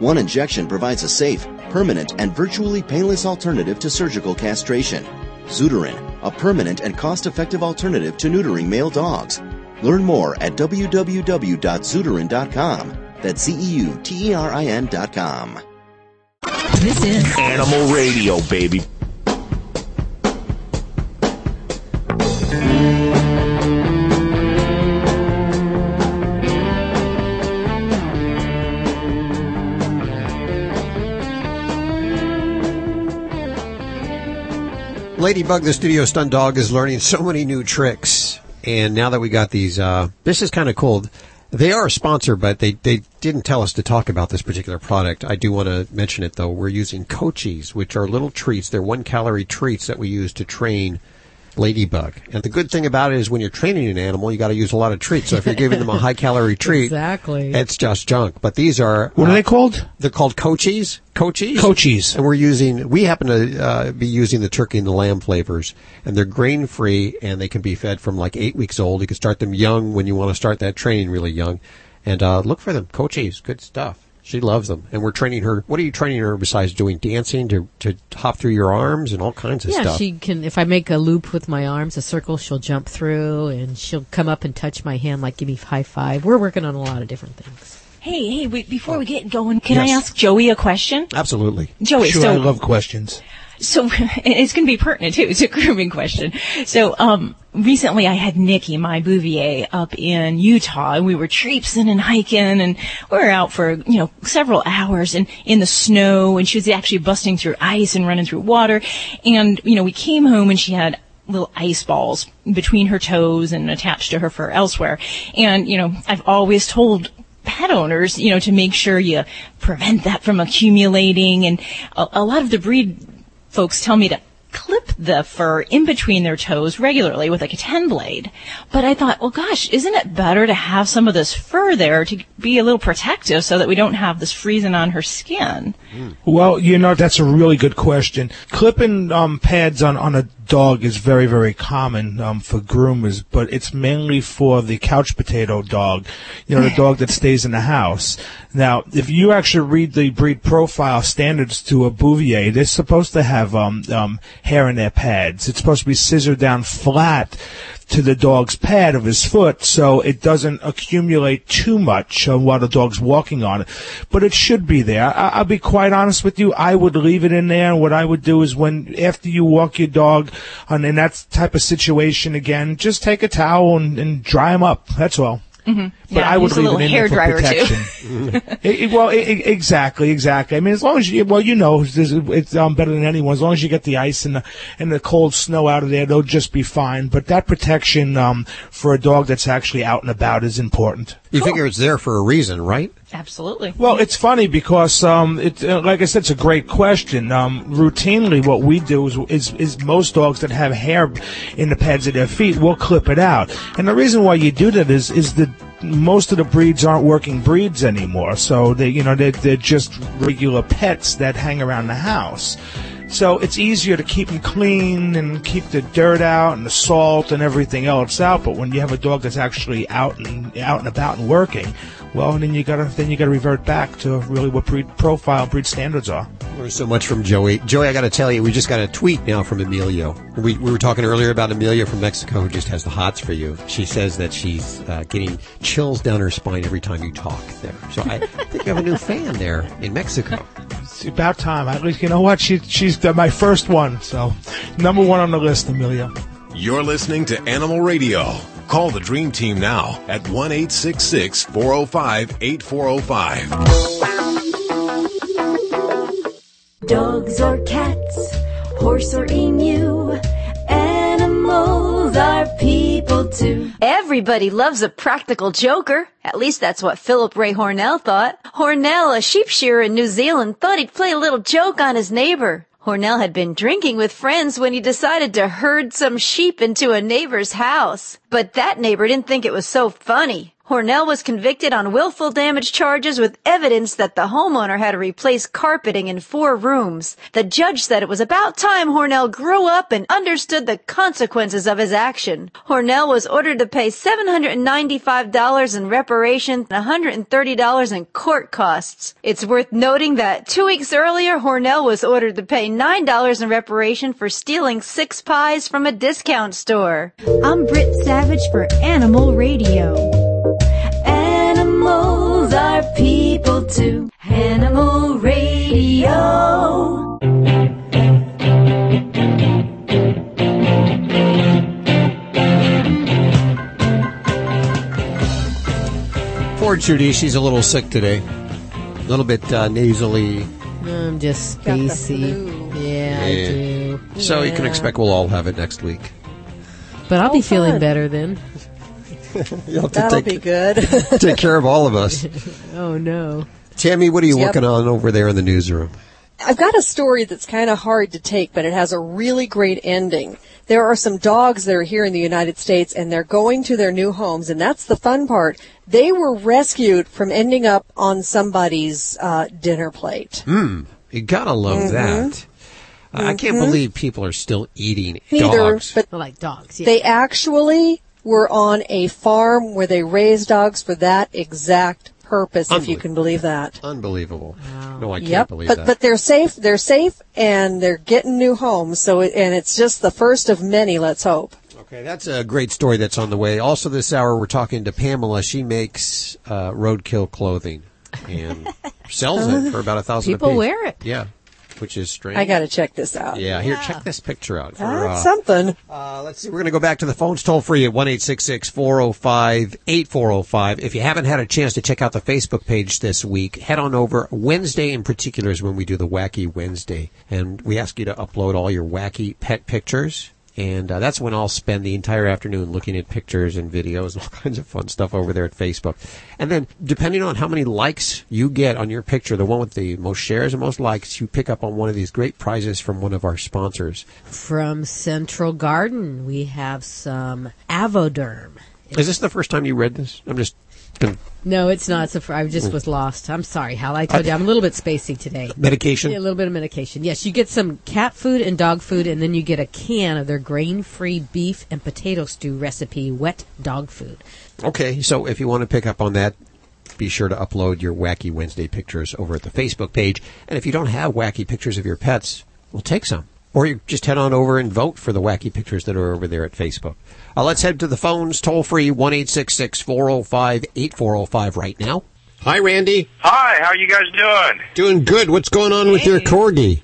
One injection provides a safe, permanent, and virtually painless alternative to surgical castration. Zeuterin, a permanent and cost effective alternative to neutering male dogs. Learn more at www.zeuterin.com. That's Z This is Animal Radio, baby. Ladybug, the studio stunt dog, is learning so many new tricks. And now that we got these, uh, this is kind of cool. They are a sponsor, but they, they didn't tell us to talk about this particular product. I do want to mention it though. We're using Cochis, which are little treats. They're one calorie treats that we use to train ladybug. And the good thing about it is when you're training an animal, you got to use a lot of treats. So if you're giving them a high calorie [LAUGHS] treat, Exactly. it's just junk. But these are What are uh, they called? They're called Cochis. Cochis. Cochis. And we're using. We happen to uh, be using the turkey and the lamb flavors, and they're grain free, and they can be fed from like eight weeks old. You can start them young when you want to start that training really young, and uh, look for them. Cochis, good stuff. She loves them, and we're training her. What are you training her besides doing dancing to to hop through your arms and all kinds of yeah, stuff? she can. If I make a loop with my arms, a circle, she'll jump through, and she'll come up and touch my hand, like give me high five. We're working on a lot of different things. Hey, hey, wait, before we get going, can I ask Joey a question? Absolutely. Joey, Sure, so I love questions. So it's going to be pertinent too. It's a grooming question. So um, recently, I had Nikki, my Bouvier, up in Utah, and we were traipsing and hiking, and we were out for you know several hours and in the snow, and she was actually busting through ice and running through water, and you know we came home and she had little ice balls between her toes and attached to her fur elsewhere, and you know I've always told pet owners, you know, to make sure you prevent that from accumulating. And a, a lot of the breed folks tell me to clip the fur in between their toes regularly with like a 10 blade. But I thought, well, gosh, isn't it better to have some of this fur there to be a little protective so that we don't have this freezing on her skin? Well, you know, that's a really good question. Clipping um, pads on, on a dog is very, very common um, for groomers, but it's mainly for the couch potato dog, you know, the dog that stays in the house. Now, if you actually read the breed profile standards to a Bouvier, they're supposed to have um, um, hair in their pads. It's supposed to be scissored down flat to the dog's pad of his foot so it doesn't accumulate too much while the dog's walking on it. But it should be there. I- I'll be quite honest with you. I would leave it in there. What I would do is when, after you walk your dog on, in that type of situation again, just take a towel and, and dry him up. That's all. Mhm. But Yeah, I would leave little it in there for too. protection. [LAUGHS] It- it- well, i i exactly, exactly. I mean, as long as you, well, you know, it's, it's um, better than anyone. As long as you get the ice and the and the cold snow out of there, they'll just be fine. But that protection um, for a dog that's actually out and about is important. You figure it's there for a reason, right? Absolutely. Well, it's funny because, um, it, uh, like I said, it's a great question. Um, routinely, what we do is, is, is most dogs that have hair in the pads of their feet, we'll clip it out. And the reason why you do that is, is that most of the breeds aren't working breeds anymore. So they, you know, they're, they're just regular pets that hang around the house. So it's easier to keep them clean and keep the dirt out and the salt and everything else out. But when you have a dog that's actually out and out and about and working, well, then you gotta then you gotta revert back to really what breed profile breed standards are. Learned so much from Joey. Joey, I got to tell you, we just got a tweet now from Emilio. We, we were talking earlier about Amelia from Mexico who just has the hots for you. She says that she's uh, getting chills down her spine every time you talk there. So I [LAUGHS] think you have a new fan there in Mexico. It's about time. At least you know what she she's the, my first one. So number one on the list, Amelia. You're listening to Animal Radio. Call the Dream Team now at 1 405 8405. Dogs or cats, horse or emu, animals are people too. Everybody loves a practical joker. At least that's what Philip Ray Hornell thought. Hornell, a sheep shearer in New Zealand, thought he'd play a little joke on his neighbor. Hornell had been drinking with friends when he decided to herd some sheep into a neighbor's house. But that neighbor didn't think it was so funny. Hornell was convicted on willful damage charges with evidence that the homeowner had to replace carpeting in four rooms. The judge said it was about time Hornell grew up and understood the consequences of his action. Hornell was ordered to pay $795 in reparation and $130 in court costs. It's worth noting that two weeks earlier, Hornell was ordered to pay $9 in reparation for stealing six pies from a discount store. I'm Britt Savage for Animal Radio. Animals are people too. Animal Radio. Poor Judy, she's a little sick today. A little bit uh, nasally. I'm just Got the spacey. flu. Yeah, I Yeah. do. So you can Yeah. expect we'll all have it next week. But I'll be Oh, feeling fun. better then. [LAUGHS] You'll have to That'll take, be good. [LAUGHS] take care of all of us. [LAUGHS] Oh no. Tammy, what are you Yep. working on over there in the newsroom? I've got a story that's kind of hard to take, but it has a really great ending. There are some dogs that are here in the United States and they're going to their new homes, and that's the fun part. They were rescued from ending up on somebody's uh, dinner plate. Hmm. You gotta love Mhm. that. I can't Mhm. believe people are still eating Neither, dogs. but like dogs. Yeah. they actually were on a farm where they raise dogs for that exact purpose, if you can believe that. Unbelievable. No, I can't yep, believe but that. but they're safe. They're safe, and they're getting new homes. So it, and it's just the first of many. Let's hope. Okay, that's a great story that's on the way. Also, this hour we're talking to Pamela. She makes uh, roadkill clothing and [LAUGHS] sells it for about a thousand. People apiece. wear it. Yeah, which is strange. I got to check this out. Yeah, here, check this picture out. For, That's uh, something. Uh, let's see. We're going to go back to the phones toll free at one eight six six four zero five eight four zero five. If you haven't had a chance to check out the Facebook page this week, head on over. Wednesday in particular is when we do the Wacky Wednesday, and we ask you to upload all your wacky pet pictures. And uh, that's when I'll spend the entire afternoon looking at pictures and videos and all [LAUGHS] kinds of fun stuff over there at Facebook. And then, depending on how many likes you get on your picture, the one with the most shares and most likes, you pick up on one of these great prizes from one of our sponsors. From Central Garden, we have some Avoderm. Is this the first time you read this? I'm just No, it's not. So I just mm. was lost. I'm sorry, Hal. I told you I'm a little bit spacey today. Medication? Yeah, a little bit of medication. Yes, you get some cat food and dog food, and then you get a can of their grain-free beef and potato stew recipe, wet dog food. Okay, so if you want to pick up on that, be sure to upload your Wacky Wednesday pictures over at the Facebook page. And if you don't have wacky pictures of your pets, we'll take some. Or you just head on over and vote for the wacky pictures that are over there at Facebook. Uh, let's head to the phones, toll free, 1 405 8405 right now. Hi, Randy. Hi, how you guys doing? Doing good. What's going on with your corgi?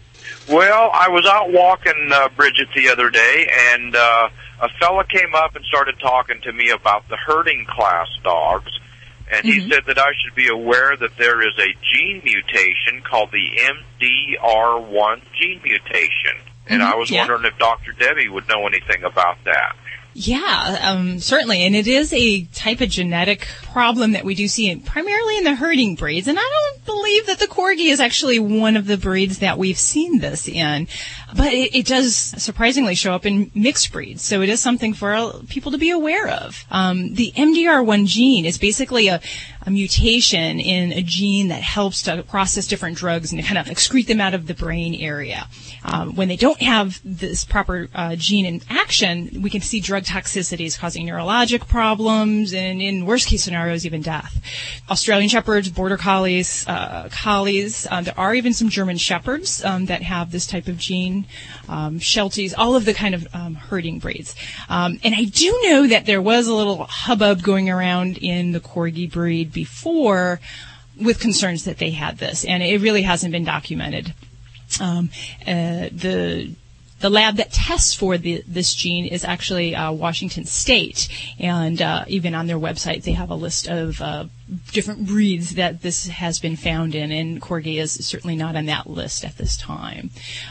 Well, I was out walking uh, Bridget the other day, and uh, a fella came up and started talking to me about the herding class dogs. And he said that I should be aware that there is a gene mutation called the MDR1 gene mutation. And I was yeah. wondering if Dr. Debbie would know anything about that. Yeah, um, certainly. And it is a type of genetic problem that we do see in, primarily in the herding breeds. And I don't believe that the Corgi is actually one of the breeds that we've seen this in. But it, it does surprisingly show up in mixed breeds. So it is something for people to be aware of. Um, the MDR1 gene is basically a, a mutation in a gene that helps to process different drugs and to kind of excrete them out of the brain area. Um, when they don't have this proper uh, gene in action, we can see drug toxicities causing neurologic problems and, in worst case scenarios, even death. Australian Shepherds, Border Collies, uh, Collies, uh, there are even some German Shepherds um, that have this type of gene, um, Shelties, all of the kind of um, herding breeds. Um, and I do know that there was a little hubbub going around in the Corgi breed before with concerns that they had this, and it really hasn't been documented. Um, uh, the the lab that tests for the, this gene is actually uh, Washington State, and uh, even on their website they have a list of uh, different breeds that this has been found in, and Corgi is certainly not on that list at this time.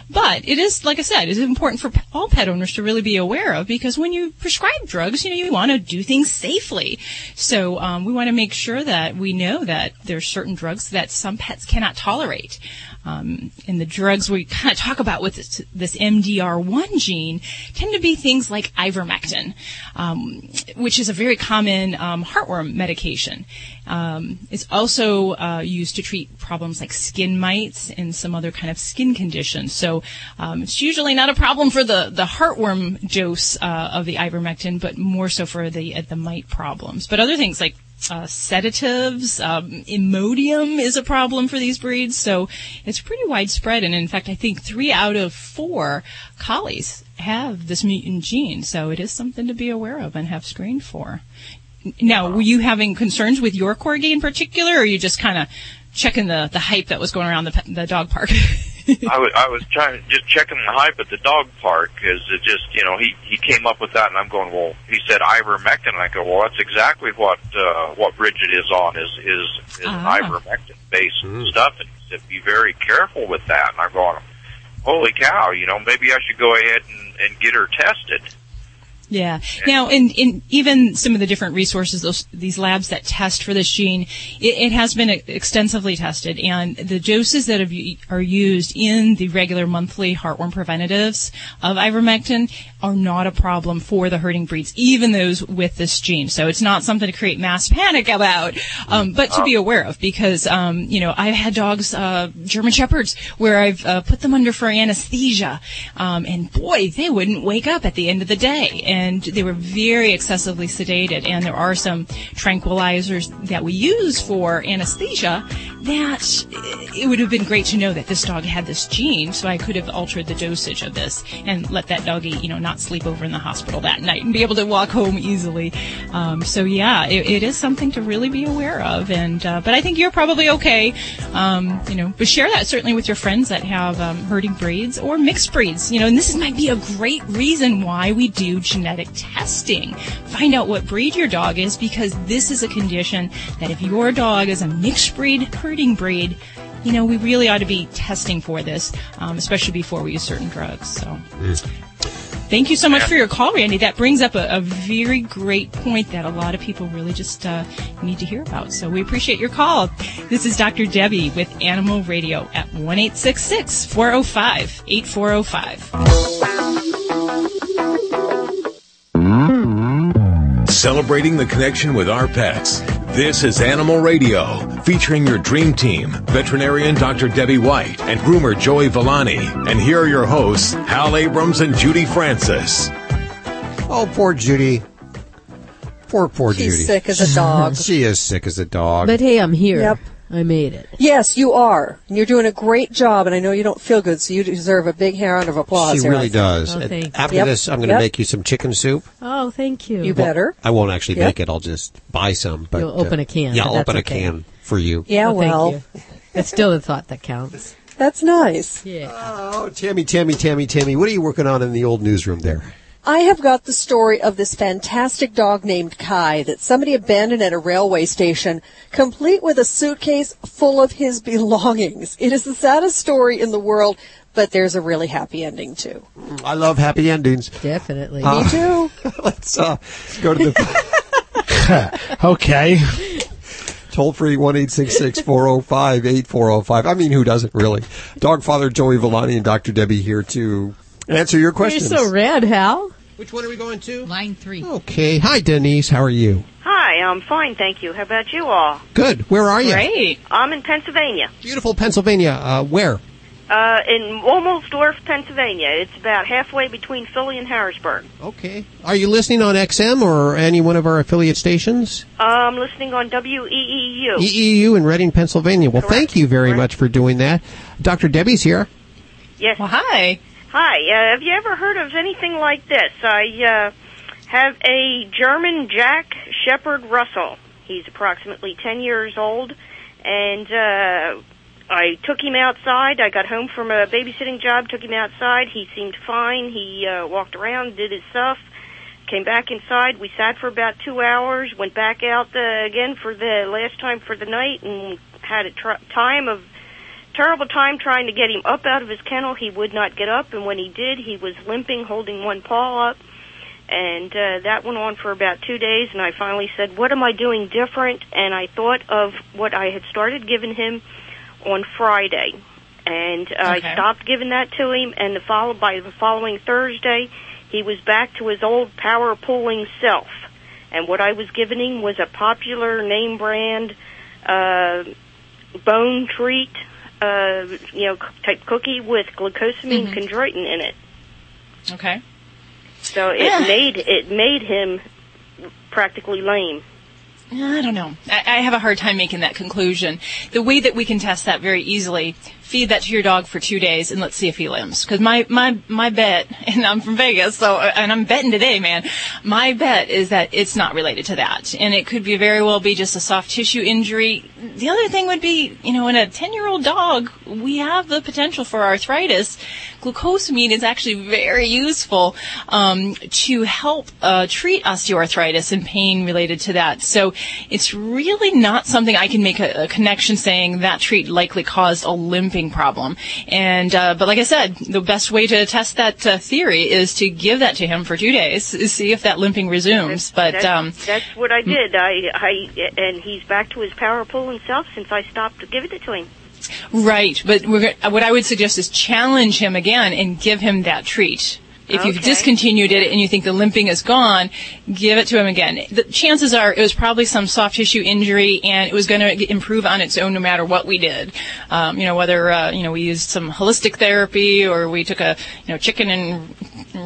But it is, like I said, it is important for all pet owners to really be aware of because when you prescribe drugs, you know you want to do things safely. So um, we want to make sure that we know that there's certain drugs that some pets cannot tolerate. Um, and the drugs we [LAUGHS] kind of talk about with this, this MDR1 gene tend to be things like ivermectin, um, which is a very common um, heartworm medication. Um, it's also uh, used to treat problems like skin mites and some other kind of skin conditions. So um, it's usually not a problem for the, the heartworm dose uh, of the ivermectin, but more so for the uh, the mite problems. But other things like uh, sedatives, um, Imodium is a problem for these breeds, so it's pretty widespread. And in fact, I think three out of four collies have this mutant gene, so it is something to be aware of and have screened for. Now, were you having concerns with your corgi in particular, or are you just kind of checking the, the hype that was going around the, the dog park? [LAUGHS] [LAUGHS] I was I was trying just checking the hype at the dog park because it just you know he he came up with that and I'm going well he said ivermectin. And I go well that's exactly what uh, what Bridget is on is is is Ah. ivermectin based stuff and he said be very careful with that. And I'm going holy cow you know maybe I should go ahead and, and get her tested Yeah. Now, in, in even some of the different resources, those these labs that test for this gene, it, it has been extensively tested, and the doses that have, are used in the regular monthly heartworm preventatives of ivermectin are not a problem for the herding breeds, even those with this gene. So it's not something to create mass panic about, um, but to be aware of, because um, you know I've had dogs, uh, German shepherds, where I've uh, put them under for anesthesia, um, and boy, they wouldn't wake up at the end of the day and they were very excessively sedated. And there are some tranquilizers that we use for anesthesia that it would have been great to know that this dog had this gene, so I could have altered the dosage of this and let that doggy, you know, not sleep over in the hospital that night and be able to walk home easily. Um, so yeah, it, it is something to really be aware of. And uh, but I think you're probably okay. Um, you know, but share that certainly with your friends that have um, herding breeds or mixed breeds. You know, and this might be a great reason why we do genetic testing. Find out what breed your dog is because this is a condition that if your dog is a mixed breed herding breed, you know, we really ought to be testing for this, um, especially before we use certain drugs. So. Thank you so much for your call, Randy. That brings up a, a very great point that a lot of people really just uh, need to hear about. So we appreciate your call. This is Dr. Debbie with Animal Radio at 1 405 8405. Celebrating the connection with our pets. This is Animal Radio, featuring your dream team, veterinarian Dr. Debbie White and groomer Joey Villani. And here are your hosts, Hal Abrams and Judy Francis. Oh, poor Judy. Poor, poor She's Judy. She's sick as a dog. she is sick as a dog. But hey, I'm here. Yep. I made it. Yes, you are. And You're doing a great job, and I know you don't feel good, so you deserve a big round of applause. she here, really does. Oh, thank After Yep. this, I'm going to Yep. make you some chicken soup. Oh, thank you. You Well, better. I won't actually Yep. make it. I'll just buy some. But You'll open a can, Yeah, I'll that's open a okay. can for you. Yeah, Oh, thank well, you. It's still the thought that counts. that's nice. Yeah. Oh, Tammy, Tammy, Tammy, Tammy, what are you working on in the old newsroom there? I have got the story of this fantastic dog named Kai that somebody abandoned at a railway station, complete with a suitcase full of his [LAUGHS] belongings. It is the saddest story in the world, but there's a really happy ending too. I love happy endings. Definitely. Uh, Me too. [LAUGHS] Let's uh, go to the [LAUGHS] okay. toll free one eight six six four zero five eight four zero five. I mean, who doesn't really? Dog father Joey Villani and Dr. Debbie here to answer your questions. You're so rad, Hal. Which one are we going to? Line three. Okay. Hi, Denise. How are you? Hi, I'm fine, thank you. How about you all? Good. Where are you? Great. I'm in Pennsylvania, Beautiful Pennsylvania. Uh, where? uh, in Womelsdorf, Pennsylvania. It's about halfway between Philly and Harrisburg. Okay. Are you listening on XM or any one of our affiliate stations? Uh, I'm listening on WEEU. EEU in Reading, Pennsylvania. Well, thank you very much for doing that. Dr. Debbie's here. Yes. Well, hi. Hi. Uh, have you ever heard of anything like this? I uh, have a German Jack Shepherd Russell. He's approximately 10 years old, and uh, I took him outside. I got home from a babysitting job, took him outside. He seemed fine. He uh, walked around, did his stuff, came back inside. We sat for about two hours, went back out uh, again for the last time for the night, and had a tr- time of terrible time trying to get him up out of his kennel. He would not get up, and when he did, he was limping, holding one paw up. And uh, that went on for about two days, and I finally said, "What am I doing different?" And I thought of what I had started giving him on Friday, and uh, I stopped giving that to him. And the follow by the following Thursday, he was back to his old power pulling self. And what I was giving him was a popular name brand uh, bone treat, uh, you know, type cookie with glucosamine Mhm. chondroitin in it. Okay. So it Yeah. made it made him practically lame. I don't know. I, I have a hard time making that conclusion. The way that we can test that very easily, feed that to your dog for two days and let's see if he limps. Because my, my, my bet, [LAUGHS] and I'm from Vegas, so, and I'm betting today, man, my bet is that it's not related to that. And it could be very well be just a soft tissue injury. The other thing would be, you know, in a 10 year old dog, we have the potential for arthritis. Glucosamine is actually very useful um, to help uh, treat osteoarthritis and pain related to that. So it's really not something I can make a, a connection saying that treat likely caused a problem. And uh, but like I said, the best way to test that uh, theory is to give that to him for two days, [LAUGHS] see if that limping resumes. But that's, um, that's what I did. I, I, and he's back to his power pull himself since I stopped giving it to him. Right, but we're, what I would suggest is challenge him again and give him that treat. If you've discontinued it and you think the limping is gone, give it to him again. The chances are it was probably some soft tissue injury and it was going to improve on its own no matter what we did. Um, you know, whether, uh, you know, we used some holistic therapy or we took a, you know, chicken and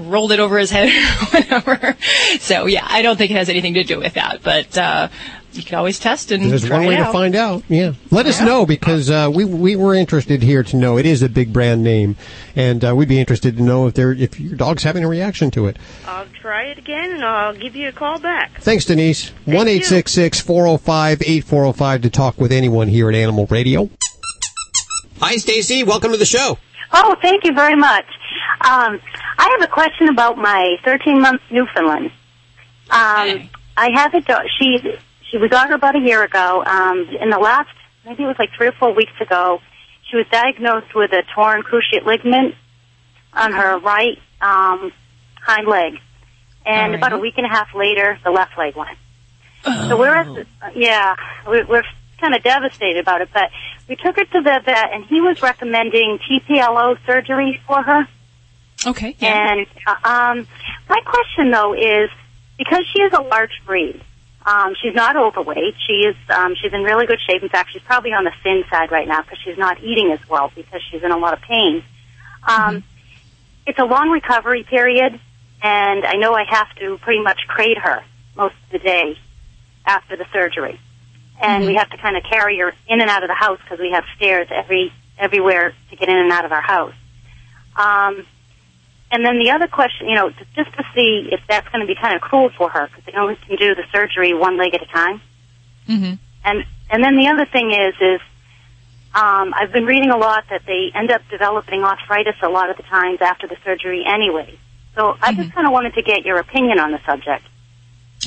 rolled it over his head [LAUGHS] or whatever. So yeah, I don't think it has anything to do with that, but, uh, you can always test and There's try one way it to find out. Yeah. Let us know because uh, we we were interested here to know. It is a big brand name, and uh, we'd be interested to know if they're if your dog's having a reaction to it. I'll try it again and I'll give you a call back. Thanks, Denise. One eight six six four zero five eight four zero five to talk with anyone here at Animal Radio. Hi, Stacy. Welcome to the show. Oh, thank you very much. Um, I have a question about my 13 month Newfoundland. Um, I have a dog. She she was on her about a year ago. Um, in the last, maybe it was like three or four weeks ago, she was diagnosed with a torn cruciate ligament on her right um, hind leg, and about a week and a half later, the left leg went. So we're at, the, yeah, we're, we're kind of devastated about it, but we took her to the vet, and he was recommending TPLO surgery for her. Okay. And uh, um, my question though is because she is a large breed, um, she's not overweight. She is um, she's in really good shape. In fact, she's probably on the thin side right now because she's not eating as well because she's in a lot of pain. Um, It's a long recovery period, and I know I have to pretty much crate her most of the day after the surgery, and we have to kind of carry her in and out of the house because we have stairs every everywhere to get in and out of our house. Um, and then the other question, you know, just to see if that's going to be kind of cruel for her because they only can do the surgery one leg at a time. Mm-hmm. And and then the other thing is is um, I've been reading a lot that they end up developing arthritis a lot of the times after the surgery anyway. So I just kind of wanted to get your opinion on the subject.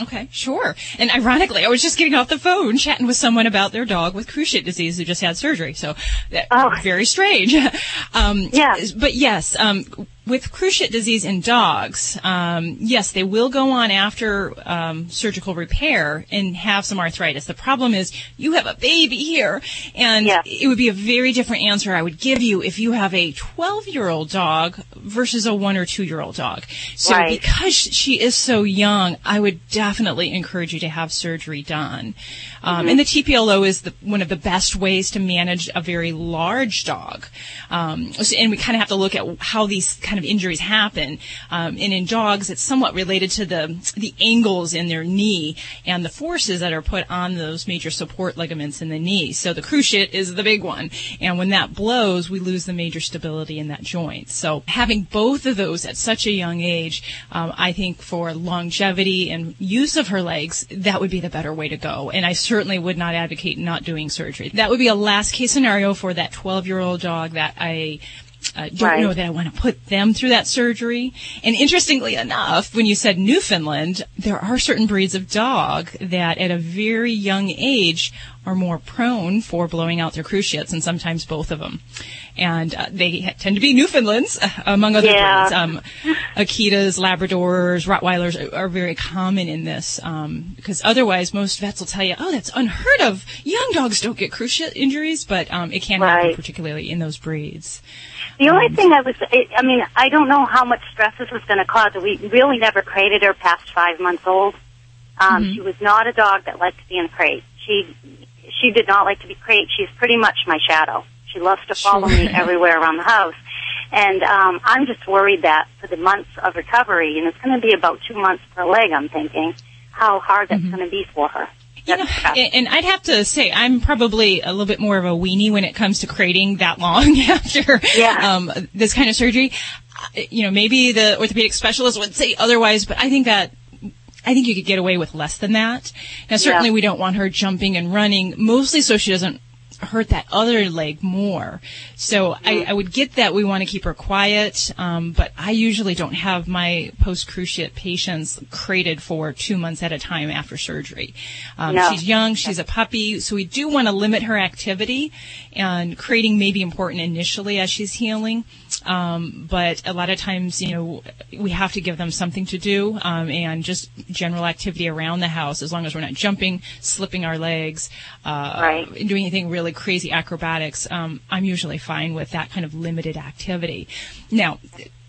Okay, sure. And ironically, I was just getting off the phone chatting with someone about their dog with cruciate disease who just had surgery. So, that, very strange. [LAUGHS] um, yeah. But yes, um, with cruciate disease in dogs, um, yes, they will go on after um, surgical repair and have some arthritis. The problem is you have a baby here, and it would be a very different answer I would give you if you have a 12-year-old dog versus a one or two-year-old dog. So Right. because she is so young, I would definitely encourage you to have surgery done. Um, Mhm. And the TPLO is the, one of the best ways to manage a very large dog. Um, so- and we kind of have to look at how these kind of injuries happen. Um, and in dogs, it's somewhat related to the the angles in their knee and the forces that are put on those major support ligaments in the knee. So the cruciate is the big one, and when that blows, we lose the major stability in that joint. So having both of those at such a young age, um, I think for longevity and use of her legs, that would be the better way to go. And I certainly would not advocate not doing surgery. That would be a last case scenario for that 12 year old dog that I uh, don't Right. know that I want to put them through that surgery. And interestingly enough, when you said Newfoundland, there are certain breeds of dog that at a very young age are more prone for blowing out their cruciates and sometimes both of them. And uh, they tend to be Newfoundlands, uh, among other Yeah. breeds. Um, [LAUGHS] Akitas, Labradors, Rottweilers are, are very common in this um, because otherwise most vets will tell you, oh, that's unheard of. Young dogs don't get cruciate injuries, but um, it can happen particularly in those breeds. The only thing I was, I I mean, I don't know how much stress this was going to cause. We really never crated her past five months old. Um, She was not a dog that liked to be in a crate. She, she did not like to be crate. She's pretty much my shadow. She loves to follow me everywhere around the house. And um, I'm just worried that for the months of recovery, and it's going to be about two months per leg, I'm thinking, how hard that's going to be for her. And, and I'd have to say, I'm probably a little bit more of a weenie when it comes to crating that long [LAUGHS] after um, this kind of surgery. Uh, You know, maybe the orthopedic specialist would say otherwise, but I think that I think you could get away with less than that. Now, certainly Yeah. we don't want her jumping and running, mostly so she doesn't hurt that other leg more. So I, I would get that we want to keep her quiet, um, but I usually don't have my post cruciate patients crated for two months at a time after surgery. Um, No. She's young, she's a puppy, so we do want to limit her activity, and crating may be important initially as she's healing. Um, but a lot of times, you know, we have to give them something to do, um, and just general activity around the house, as long as we're not jumping, slipping our legs, uh, Right. doing anything really crazy acrobatics. Um, I'm usually fine with that kind of limited activity. Now,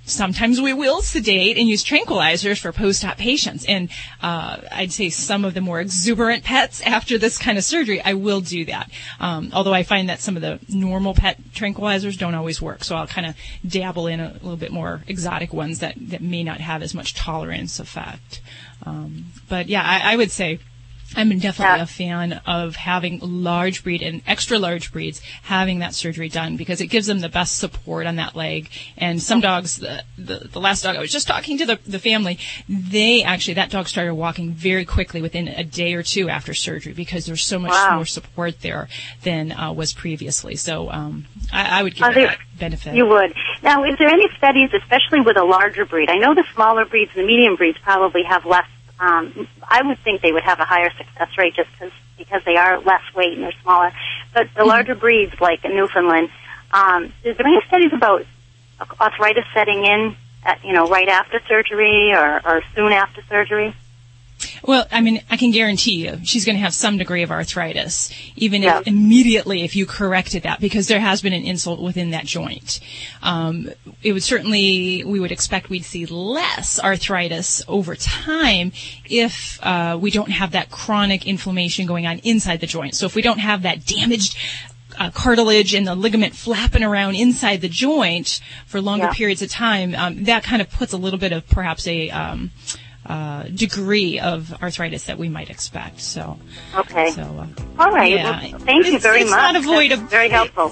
sometimes we will sedate and use tranquilizers for post-op patients. And uh, I'd say some of the more exuberant pets after this kind of surgery, I will do that. Um, although I find that some of the normal pet tranquilizers don't always work, so I'll kind of dabble in a little bit more exotic ones that that may not have as much tolerance effect. Um, but yeah, I, I would say I'm definitely yeah. a fan of having large breed and extra large breeds having that surgery done because it gives them the best support on that leg. And some dogs, the, the, the last dog I was just talking to the, the family, they actually, that dog started walking very quickly within a day or two after surgery because there's so much wow. more support there than uh, was previously. So um, I, I would give that benefit. You would. Now, is there any studies, especially with a larger breed? I know the smaller breeds and the medium breeds probably have less um, I would think they would have a higher success rate just cause, because they are less weight and they're smaller. But the mm-hmm. larger breeds, like Newfoundland, um, is there any studies about arthritis setting in, at, you know, right after surgery or, or soon after surgery? Well, I mean, I can guarantee you she's going to have some degree of arthritis, even yeah. if immediately if you corrected that, because there has been an insult within that joint. Um, it would certainly, we would expect we'd see less arthritis over time if uh, we don't have that chronic inflammation going on inside the joint. So if we don't have that damaged uh, cartilage and the ligament flapping around inside the joint for longer yeah. periods of time, um, that kind of puts a little bit of perhaps a um, uh, degree of arthritis that we might expect. So, okay. So, uh, all right. Yeah. Well, thank you very it's much. Not avoidable. That's very helpful.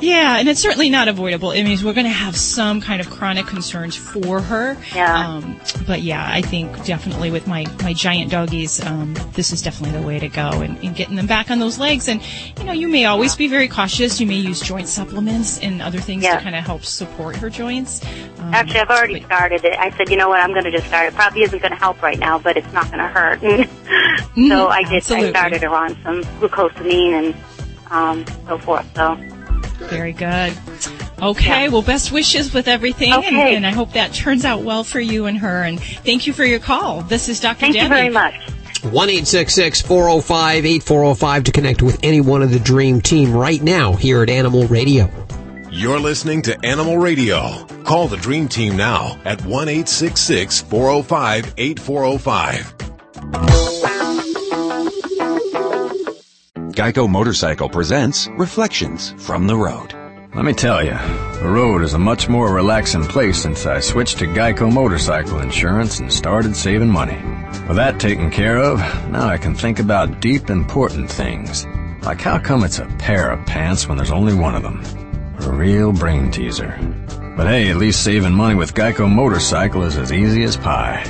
Yeah, and it's certainly not avoidable. It means we're going to have some kind of chronic concerns for her. Yeah. Um, but yeah, I think definitely with my, my giant doggies, um, this is definitely the way to go and, and, getting them back on those legs. And, you know, you may always be very cautious. You may use joint supplements and other things yeah. to kind of help support her joints. Um, Actually, I've already but, started it. I said, you know what, I'm going to just start. It probably isn't going to help right now, but it's not going to hurt. [LAUGHS] mm-hmm, so I did, absolutely. I started her on some glucosamine and, um, so forth. So. Very good. Okay, yeah. well, best wishes with everything, okay. and, and, I hope that turns out well for you and her. And thank you for your call. This is Dr. Thank Debbie. you very much. 1 405 8405 to connect with any one of the Dream Team right now here at Animal Radio. You're listening to Animal Radio. Call the Dream Team now at 1 405 8405. Geico Motorcycle presents Reflections from the Road. Let me tell you, the road is a much more relaxing place since I switched to Geico Motorcycle Insurance and started saving money. With that taken care of, now I can think about deep important things. Like how come it's a pair of pants when there's only one of them? A real brain teaser. But hey, at least saving money with Geico Motorcycle is as easy as pie.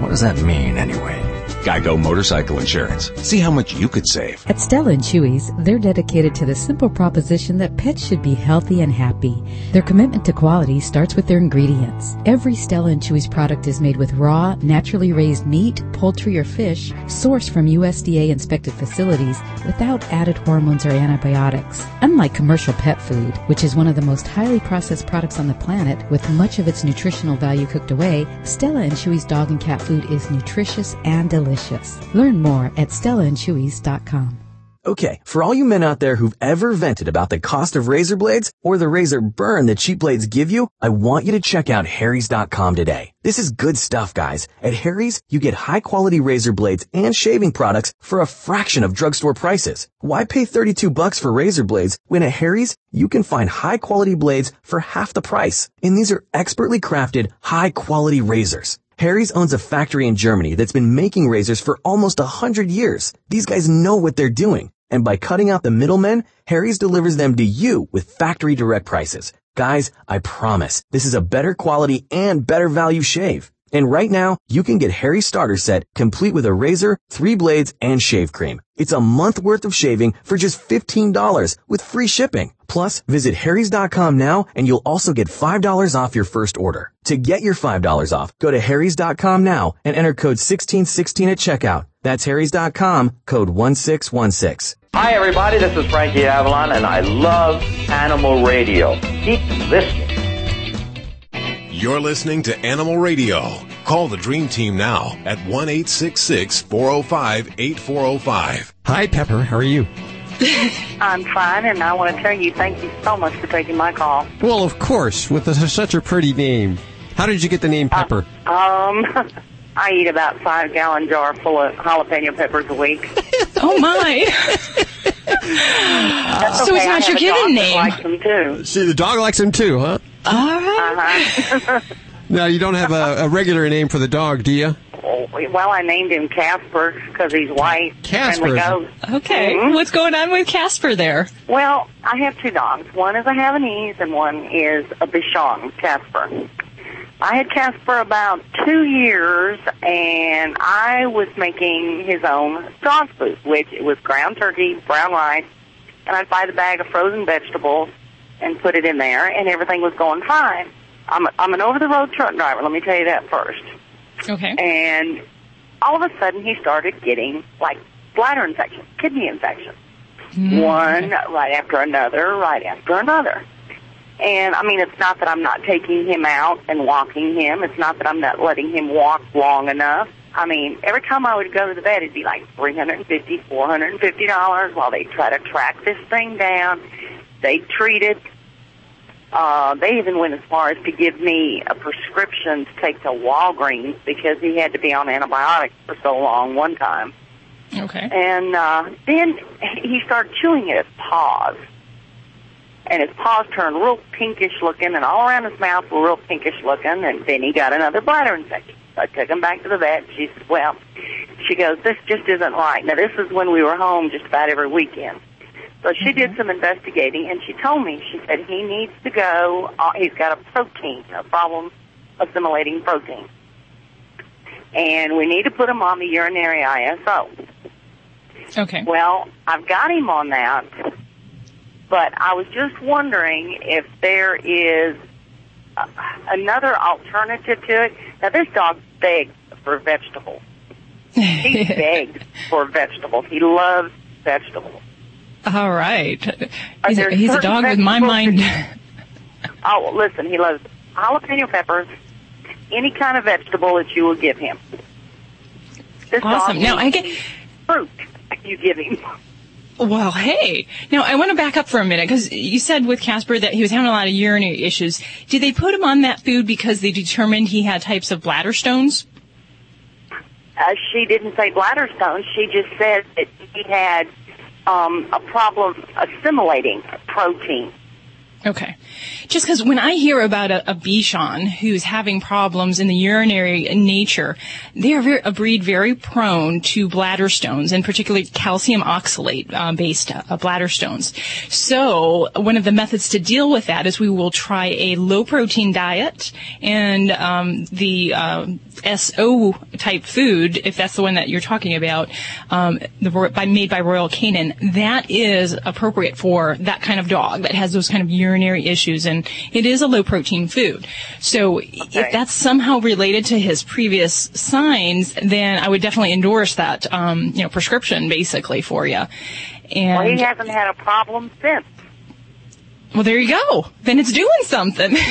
What does that mean anyway? Geico Motorcycle Insurance. See how much you could save. At Stella and Chewy's, they're dedicated to the simple proposition that pets should be healthy and happy. Their commitment to quality starts with their ingredients. Every Stella and Chewy's product is made with raw, naturally raised meat, poultry, or fish sourced from USDA inspected facilities without added hormones or antibiotics. Unlike commercial pet food, which is one of the most highly processed products on the planet with much of its nutritional value cooked away, Stella and Chewy's dog and cat food is nutritious and delicious delicious. Learn more at StellaandChewy's.com. Okay, for all you men out there who've ever vented about the cost of razor blades or the razor burn that cheap blades give you, I want you to check out Harry's.com today. This is good stuff, guys. At Harry's, you get high quality razor blades and shaving products for a fraction of drugstore prices. Why pay 32 bucks for razor blades when at Harry's, you can find high quality blades for half the price? And these are expertly crafted, high quality razors. Harry's owns a factory in Germany that's been making razors for almost a hundred years. These guys know what they're doing. And by cutting out the middlemen, Harry's delivers them to you with factory direct prices. Guys, I promise, this is a better quality and better value shave. And right now, you can get Harry's starter set complete with a razor, three blades, and shave cream. It's a month worth of shaving for just $15 with free shipping. Plus, visit harrys.com now and you'll also get $5 off your first order. To get your $5 off, go to harrys.com now and enter code 1616 at checkout. That's harrys.com, code 1616. Hi everybody, this is Frankie Avalon and I love Animal Radio. Keep listening. You're listening to Animal Radio. Call the Dream Team now at 1 405 8405. Hi, Pepper. How are you? [LAUGHS] I'm fine, and I want to tell you thank you so much for taking my call. Well, of course, with a, such a pretty name. How did you get the name Pepper? Um, [LAUGHS] I eat about five gallon jar full of jalapeno peppers a week. [LAUGHS] oh my! That's So okay. it's I not have your a given name. Likes them too. See, the dog likes him too, huh? All right. Uh-huh. Now, you don't have a, a regular name for the dog, do you? well, I named him Casper because he's white. Casper. Friendly ghost. Okay. Mhm. What's going on with Casper there? Well, I have two dogs. One is a Havanese and one is a Bichon, Casper. I had Casper about two years, and I was making his own dog food, which it was ground turkey, brown rice, and I'd buy the bag of frozen vegetables and put it in there, and everything was going fine. I'm, a, I'm an over-the-road truck driver. Let me tell you that first. Okay. And all of a sudden, he started getting like bladder infection, kidney infection mm, one right after another, right after another. And I mean, it's not that I'm not taking him out and walking him. It's not that I'm not letting him walk long enough. I mean, every time I would go to the vet, it'd be like three hundred and fifty, four hundred and fifty dollars while they try to track this thing down. They treat it. Uh, they even went as far as to give me a prescription to take to Walgreens because he had to be on antibiotics for so long one time. Okay. And uh, then he started chewing at his paws. And his paws turned real pinkish looking, and all around his mouth were real pinkish looking. And then he got another bladder infection. So I took him back to the vet. She said, "Well," she goes, "This just isn't right." Now this is when we were home just about every weekend. So she did some investigating, and she told me she said he needs to go. Uh, he's got a protein, a problem assimilating protein, and we need to put him on the urinary SO. Okay. Well, I've got him on that, but I was just wondering if there is uh, another alternative to it. Now, this dog begs for vegetables. He [LAUGHS] begs for vegetables. He loves vegetables. All right. He's a, he's a dog with my mind. Oh, well, listen, he loves jalapeno peppers, any kind of vegetable that you will give him. This Awesome. Now, I get- fruit you give him. Well, hey. Now, I want to back up for a minute because you said with Casper that he was having a lot of urinary issues. Did they put him on that food because they determined he had types of bladder stones? Uh, she didn't say bladder stones. She just said that he had um, a problem assimilating protein. Okay. Just because when I hear about a, a Bichon who's having problems in the urinary nature, they are very, a breed very prone to bladder stones, and particularly calcium oxalate uh, based uh, bladder stones. So one of the methods to deal with that is we will try a low protein diet and um, the uh, SO type food, if that's the one that you're talking about, um, the, by, made by Royal Canin, that is appropriate for that kind of dog that has those kind of urinary issues, and it is a low protein food. So if that's somehow related to his previous signs, then I would definitely endorse that, um, you know, prescription basically for you. And well, he hasn't had a problem since. well, there you go. Then it's doing something. [LAUGHS]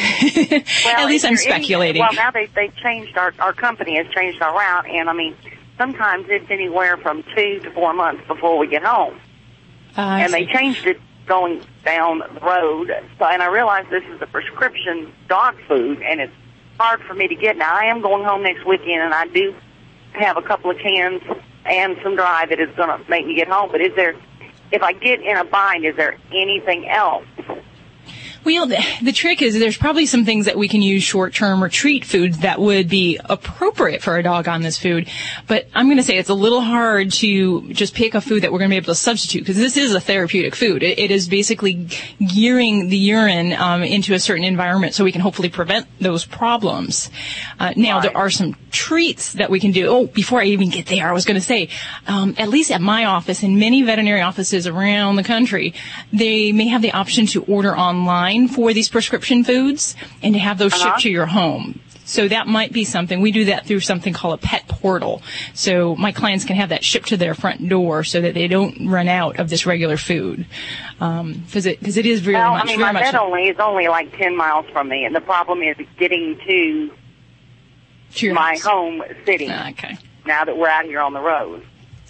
Well, At least I'm you're any- speculating. well, now they they changed our our company has changed our route, and I mean sometimes it's anywhere from two to four months before we get home. Uh, and they changed it going down the road. So, and I realize this is a prescription dog food, and it's hard for me to get. Now, I am going home next weekend, and I do have a couple of cans and some dry that is going to make me get home. But is there, if I get in a bind, is there anything else? Well, the, the trick is there's probably some things that we can use short-term retreat foods that would be appropriate for a dog on this food. But I'm going to say it's a little hard to just pick a food that we're going to be able to substitute because this is a therapeutic food. It, it is basically gearing the urine um, into a certain environment so we can hopefully prevent those problems. Uh, now, there are some treats that we can do. Oh, before I even get there, I was going to say, um, at least at my office and many veterinary offices around the country, they may have the option to order online for these prescription foods and to have those Uh-huh. shipped to your home. So that might be something. We do that through something called a pet portal. So my clients can have that shipped to their front door so that they don't run out of this regular food. Um, cause it, cause it is very well, much, I mean, my vet only is only like ten miles from me, and the problem is getting to To my house. home city. Okay. Now that we're out here on the road.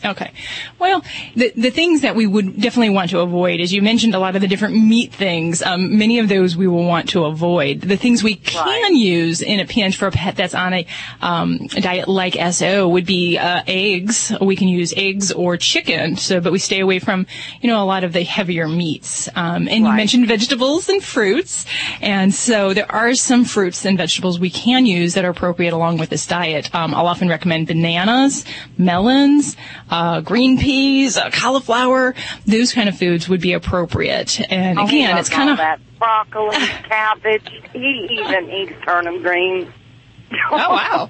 Okay. Well, the the things that we would definitely want to avoid, as you mentioned, a lot of the different meat things. Um, many of those we will want to avoid. The things we can use in a pinch for a pet that's on a, um, a diet like SO would be uh, eggs. We can use eggs or chicken. So, but we stay away from, you know, a lot of the heavier meats. Um, and you mentioned vegetables and fruits, and so there are some fruits and vegetables we can use that are appropriate along with this diet. Um, I'll often recommend bananas, melons uh, green peas, uh, cauliflower, those kind of foods would be appropriate. And again, it's kind of that broccoli, [LAUGHS] cabbage. He even eats turnip greens. oh wow.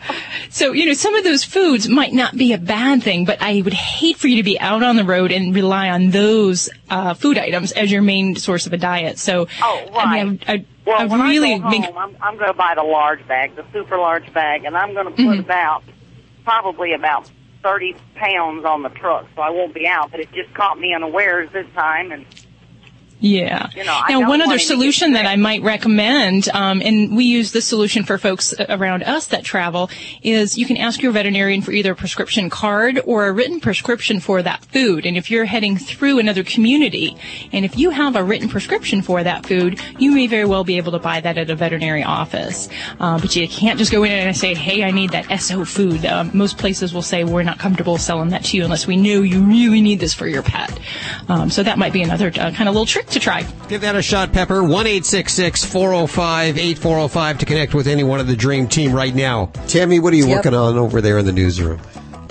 So you know, some of those foods might not be a bad thing, but I would hate for you to be out on the road and rely on those uh, food items as your main source of a diet. So Oh, right. I mean, I, I, Well, I when really I go make home, I'm, I'm going to buy the large bag, the super large bag, and I'm going to put Mhm. about probably about 30 pounds on the truck, so I won't be out. But it just caught me unawares this time, and Yeah. You know, now, one other want him to get solution that I might recommend, um, and we use this solution for folks around us that travel, is you can ask your veterinarian for either a prescription card or a written prescription for that food. And if you're heading through another community, and if you have a written prescription for that food, you may very well be able to buy that at a veterinary office. Uh, but you can't just go in and say, "Hey, I need that SO food." Um, most places will say, "We're not comfortable selling that to you unless we know you really need this for your pet." Um, so that might be another uh, kind of little trick to try. Give that a shot, Pepper. 1 405 8405 to connect with any one of the Dream Team right now. Tammy, what are you Yep. working on over there in the newsroom?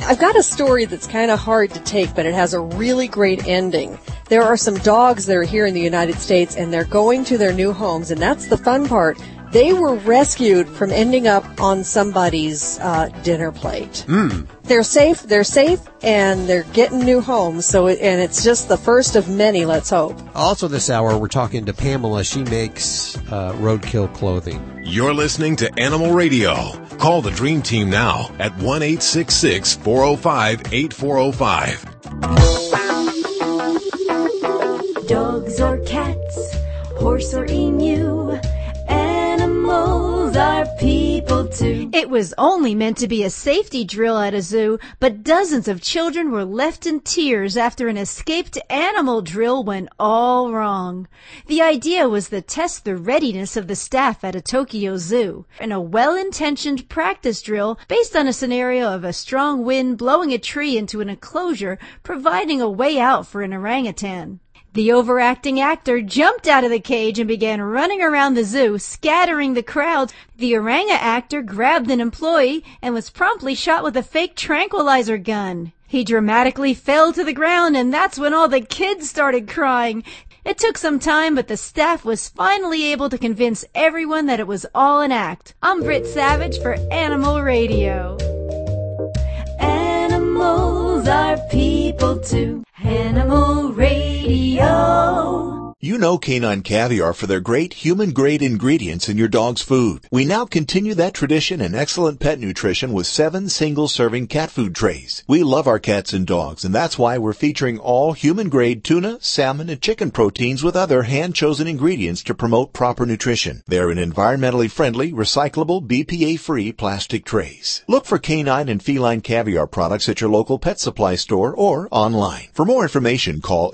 I've got a story that's kind of hard to take, but it has a really great ending. There are some dogs that are here in the United States and they're going to their new homes, and that's the fun part. They were rescued from ending up on somebody's uh, dinner plate. Hmm. They're safe, they're safe, and they're getting new homes. So, it, and it's just the first of many. Let's hope. Also, this hour, we're talking to Pamela. She makes uh, roadkill clothing. You're listening to Animal Radio. Call the Dream Team now at 1 405 8405. Dogs or cats, horse or emu, people. It was only meant to be a safety drill at a zoo, but dozens of children were left in tears after an escaped animal drill went all wrong. The idea was to test the readiness of the staff at a Tokyo zoo, in a well-intentioned practice drill based on a scenario of a strong wind blowing a tree into an enclosure, providing a way out for an orangutan. The overacting actor jumped out of the cage and began running around the zoo, scattering the crowds. The oranga actor grabbed an employee and was promptly shot with a fake tranquilizer gun. He dramatically fell to the ground and that's when all the kids started crying. It took some time, but the staff was finally able to convince everyone that it was all an act. I'm Britt Savage for Animal Radio. Animals are people too. Animal Radio. Radio. You know Canine Caviar for their great human-grade ingredients in your dog's food. We now continue that tradition in excellent pet nutrition with seven single-serving cat food trays. We love our cats and dogs, and that's why we're featuring all human-grade tuna, salmon, and chicken proteins with other hand-chosen ingredients to promote proper nutrition. They're in environmentally friendly, recyclable, BPA-free plastic trays. Look for canine and feline caviar products at your local pet supply store or online. For more information, call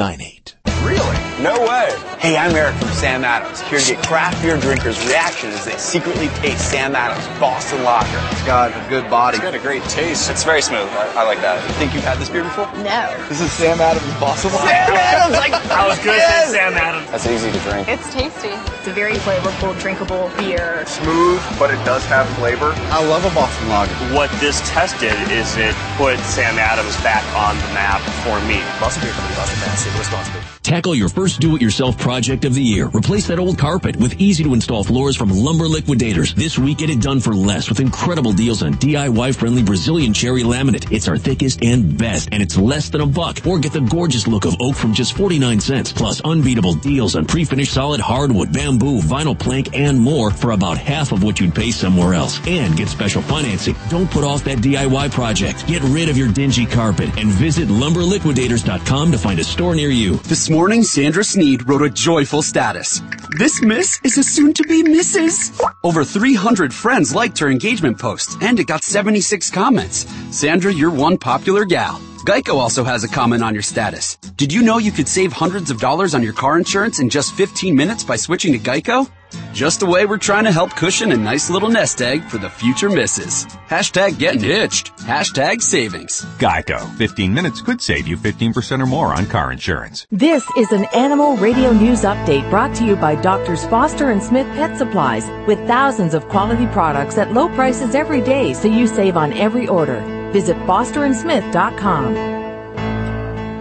800-392-7898. Really? No way. Hey, I'm Eric from Sam Adams, here to get craft beer drinkers' reaction as they secretly taste Sam Adams Boston Lager. It's got a good body. It's got a great taste. It's very smooth. I, I like that. You think you've had this beer before? No. This is Sam Adams Boston Lager. Sam Adams, like, [LAUGHS] I was good yes. say Sam Adams. That's easy to drink. It's tasty. It's a very flavorful, drinkable beer. Smooth, but it does have flavor. I love a Boston Lager. What this test did is it put Sam Adams back on the map for me. Boston Beer Company, Boston, Mass. State of Wisconsin. Tackle your first do-it-yourself project of the year. Replace that old carpet with easy-to-install floors from Lumber Liquidators. This week, get it done for less with incredible deals on DIY-friendly Brazilian cherry laminate. It's our thickest and best, and it's less than a buck. Or get the gorgeous look of oak from just 49 cents. Plus, unbeatable deals on pre-finished solid hardwood, bamboo, vinyl plank, and more for about half of what you'd pay somewhere else. And get special financing. Don't put off that DIY project. Get rid of your dingy carpet and visit lumberliquidators.com to find a store near you. This morning, Sandra Sandra Sneed wrote a joyful status. This miss is a soon to be Mrs. Over 300 friends liked her engagement post, and it got 76 comments. Sandra, you're one popular gal. Geico also has a comment on your status. Did you know you could save hundreds of dollars on your car insurance in just 15 minutes by switching to Geico? Just the way we're trying to help cushion a nice little nest egg for the future misses. Hashtag getting hitched. Hashtag savings. Geico. 15 minutes could save you 15% or more on car insurance. This is an Animal Radio News Update brought to you by Doctors Foster and Smith Pet Supplies with thousands of quality products at low prices every day so you save on every order. Visit fosterandsmith.com.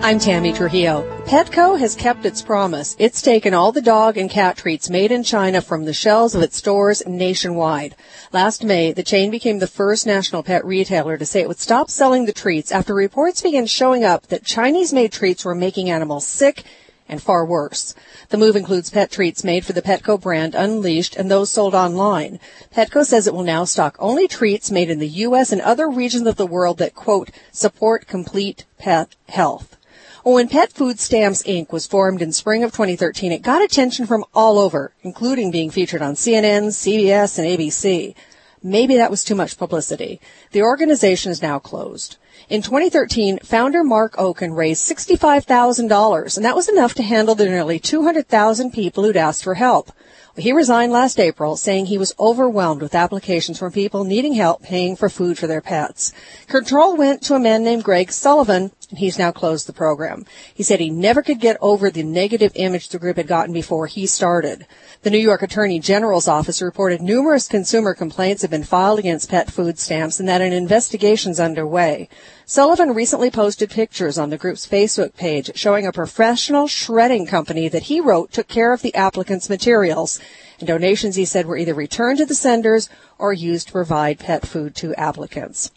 I'm Tammy Trujillo. Petco has kept its promise. It's taken all the dog and cat treats made in China from the shelves of its stores nationwide. Last May, the chain became the first national pet retailer to say it would stop selling the treats after reports began showing up that Chinese made treats were making animals sick and far worse. The move includes pet treats made for the Petco brand Unleashed and those sold online. Petco says it will now stock only treats made in the U.S. and other regions of the world that, quote, support complete pet health. Well, when Pet Food Stamps Inc. was formed in spring of 2013, it got attention from all over, including being featured on CNN, CBS, and ABC. Maybe that was too much publicity. The organization is now closed. In 2013, founder Marc Okon raised $65,000, and that was enough to handle the nearly 200,000 people who'd asked for help. He resigned last April, saying he was overwhelmed with applications from people needing help paying for food for their pets. Control went to a man named Greg Sullivan, he's now closed the program. He said he never could get over the negative image the group had gotten before he started. The New York Attorney General's office reported numerous consumer complaints have been filed against pet food stamps and that an investigation is underway. Sullivan recently posted pictures on the group's Facebook page showing a professional shredding company that he wrote took care of the applicants' materials. And donations, he said, were either returned to the senders or used to provide pet food to applicants.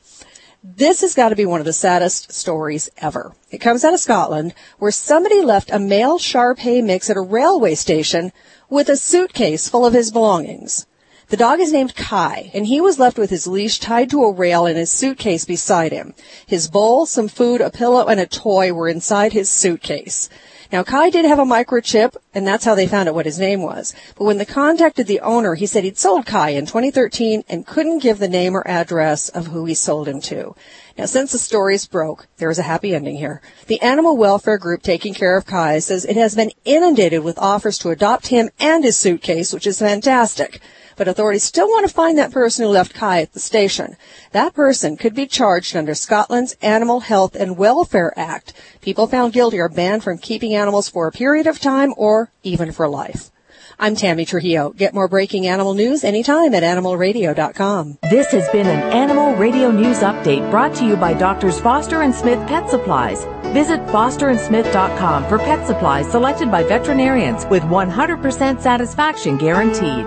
This has got to be one of the saddest stories ever. It comes out of Scotland, where somebody left a male Shar Pei mix at a railway station with a suitcase full of his belongings. The dog is named Kai, and he was left with his leash tied to a rail and his suitcase beside him. His bowl, some food, a pillow, and a toy were inside his suitcase. Now, Kai did have a microchip, and that's how they found out what his name was. But when they contacted the owner, he said he'd sold Kai in 2013 and couldn't give the name or address of who he sold him to. Now, since the stories broke, there is a happy ending here. The animal welfare group taking care of Kai says it has been inundated with offers to adopt him and his suitcase, which is fantastic but authorities still want to find that person who left Kai at the station. That person could be charged under Scotland's Animal Health and Welfare Act. People found guilty are banned from keeping animals for a period of time or even for life. I'm Tammy Trujillo. Get more breaking animal news anytime at animalradio.com. This has been an Animal Radio News Update brought to you by Doctors Foster and Smith Pet Supplies. Visit fosterandsmith.com for pet supplies selected by veterinarians with 100% satisfaction guaranteed.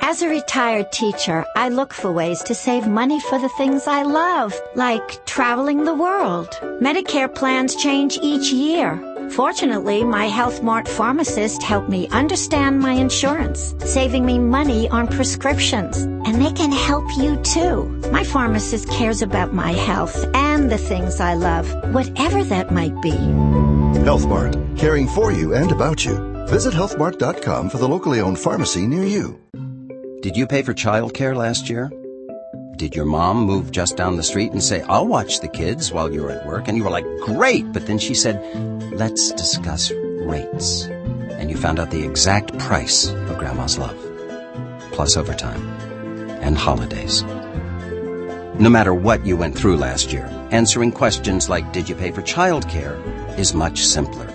As a retired teacher, I look for ways to save money for the things I love, like traveling the world. Medicare plans change each year. Fortunately, my Health Mart pharmacist helped me understand my insurance, saving me money on prescriptions. And they can help you too. My pharmacist cares about my health and the things I love, whatever that might be. Health Mart, caring for you and about you. Visit healthmart.com for the locally owned pharmacy near you. Did you pay for childcare last year? Did your mom move just down the street and say, I'll watch the kids while you're at work? And you were like, great. But then she said, let's discuss rates. And you found out the exact price of grandma's love. Plus overtime. And holidays. No matter what you went through last year, answering questions like, did you pay for childcare is much simpler.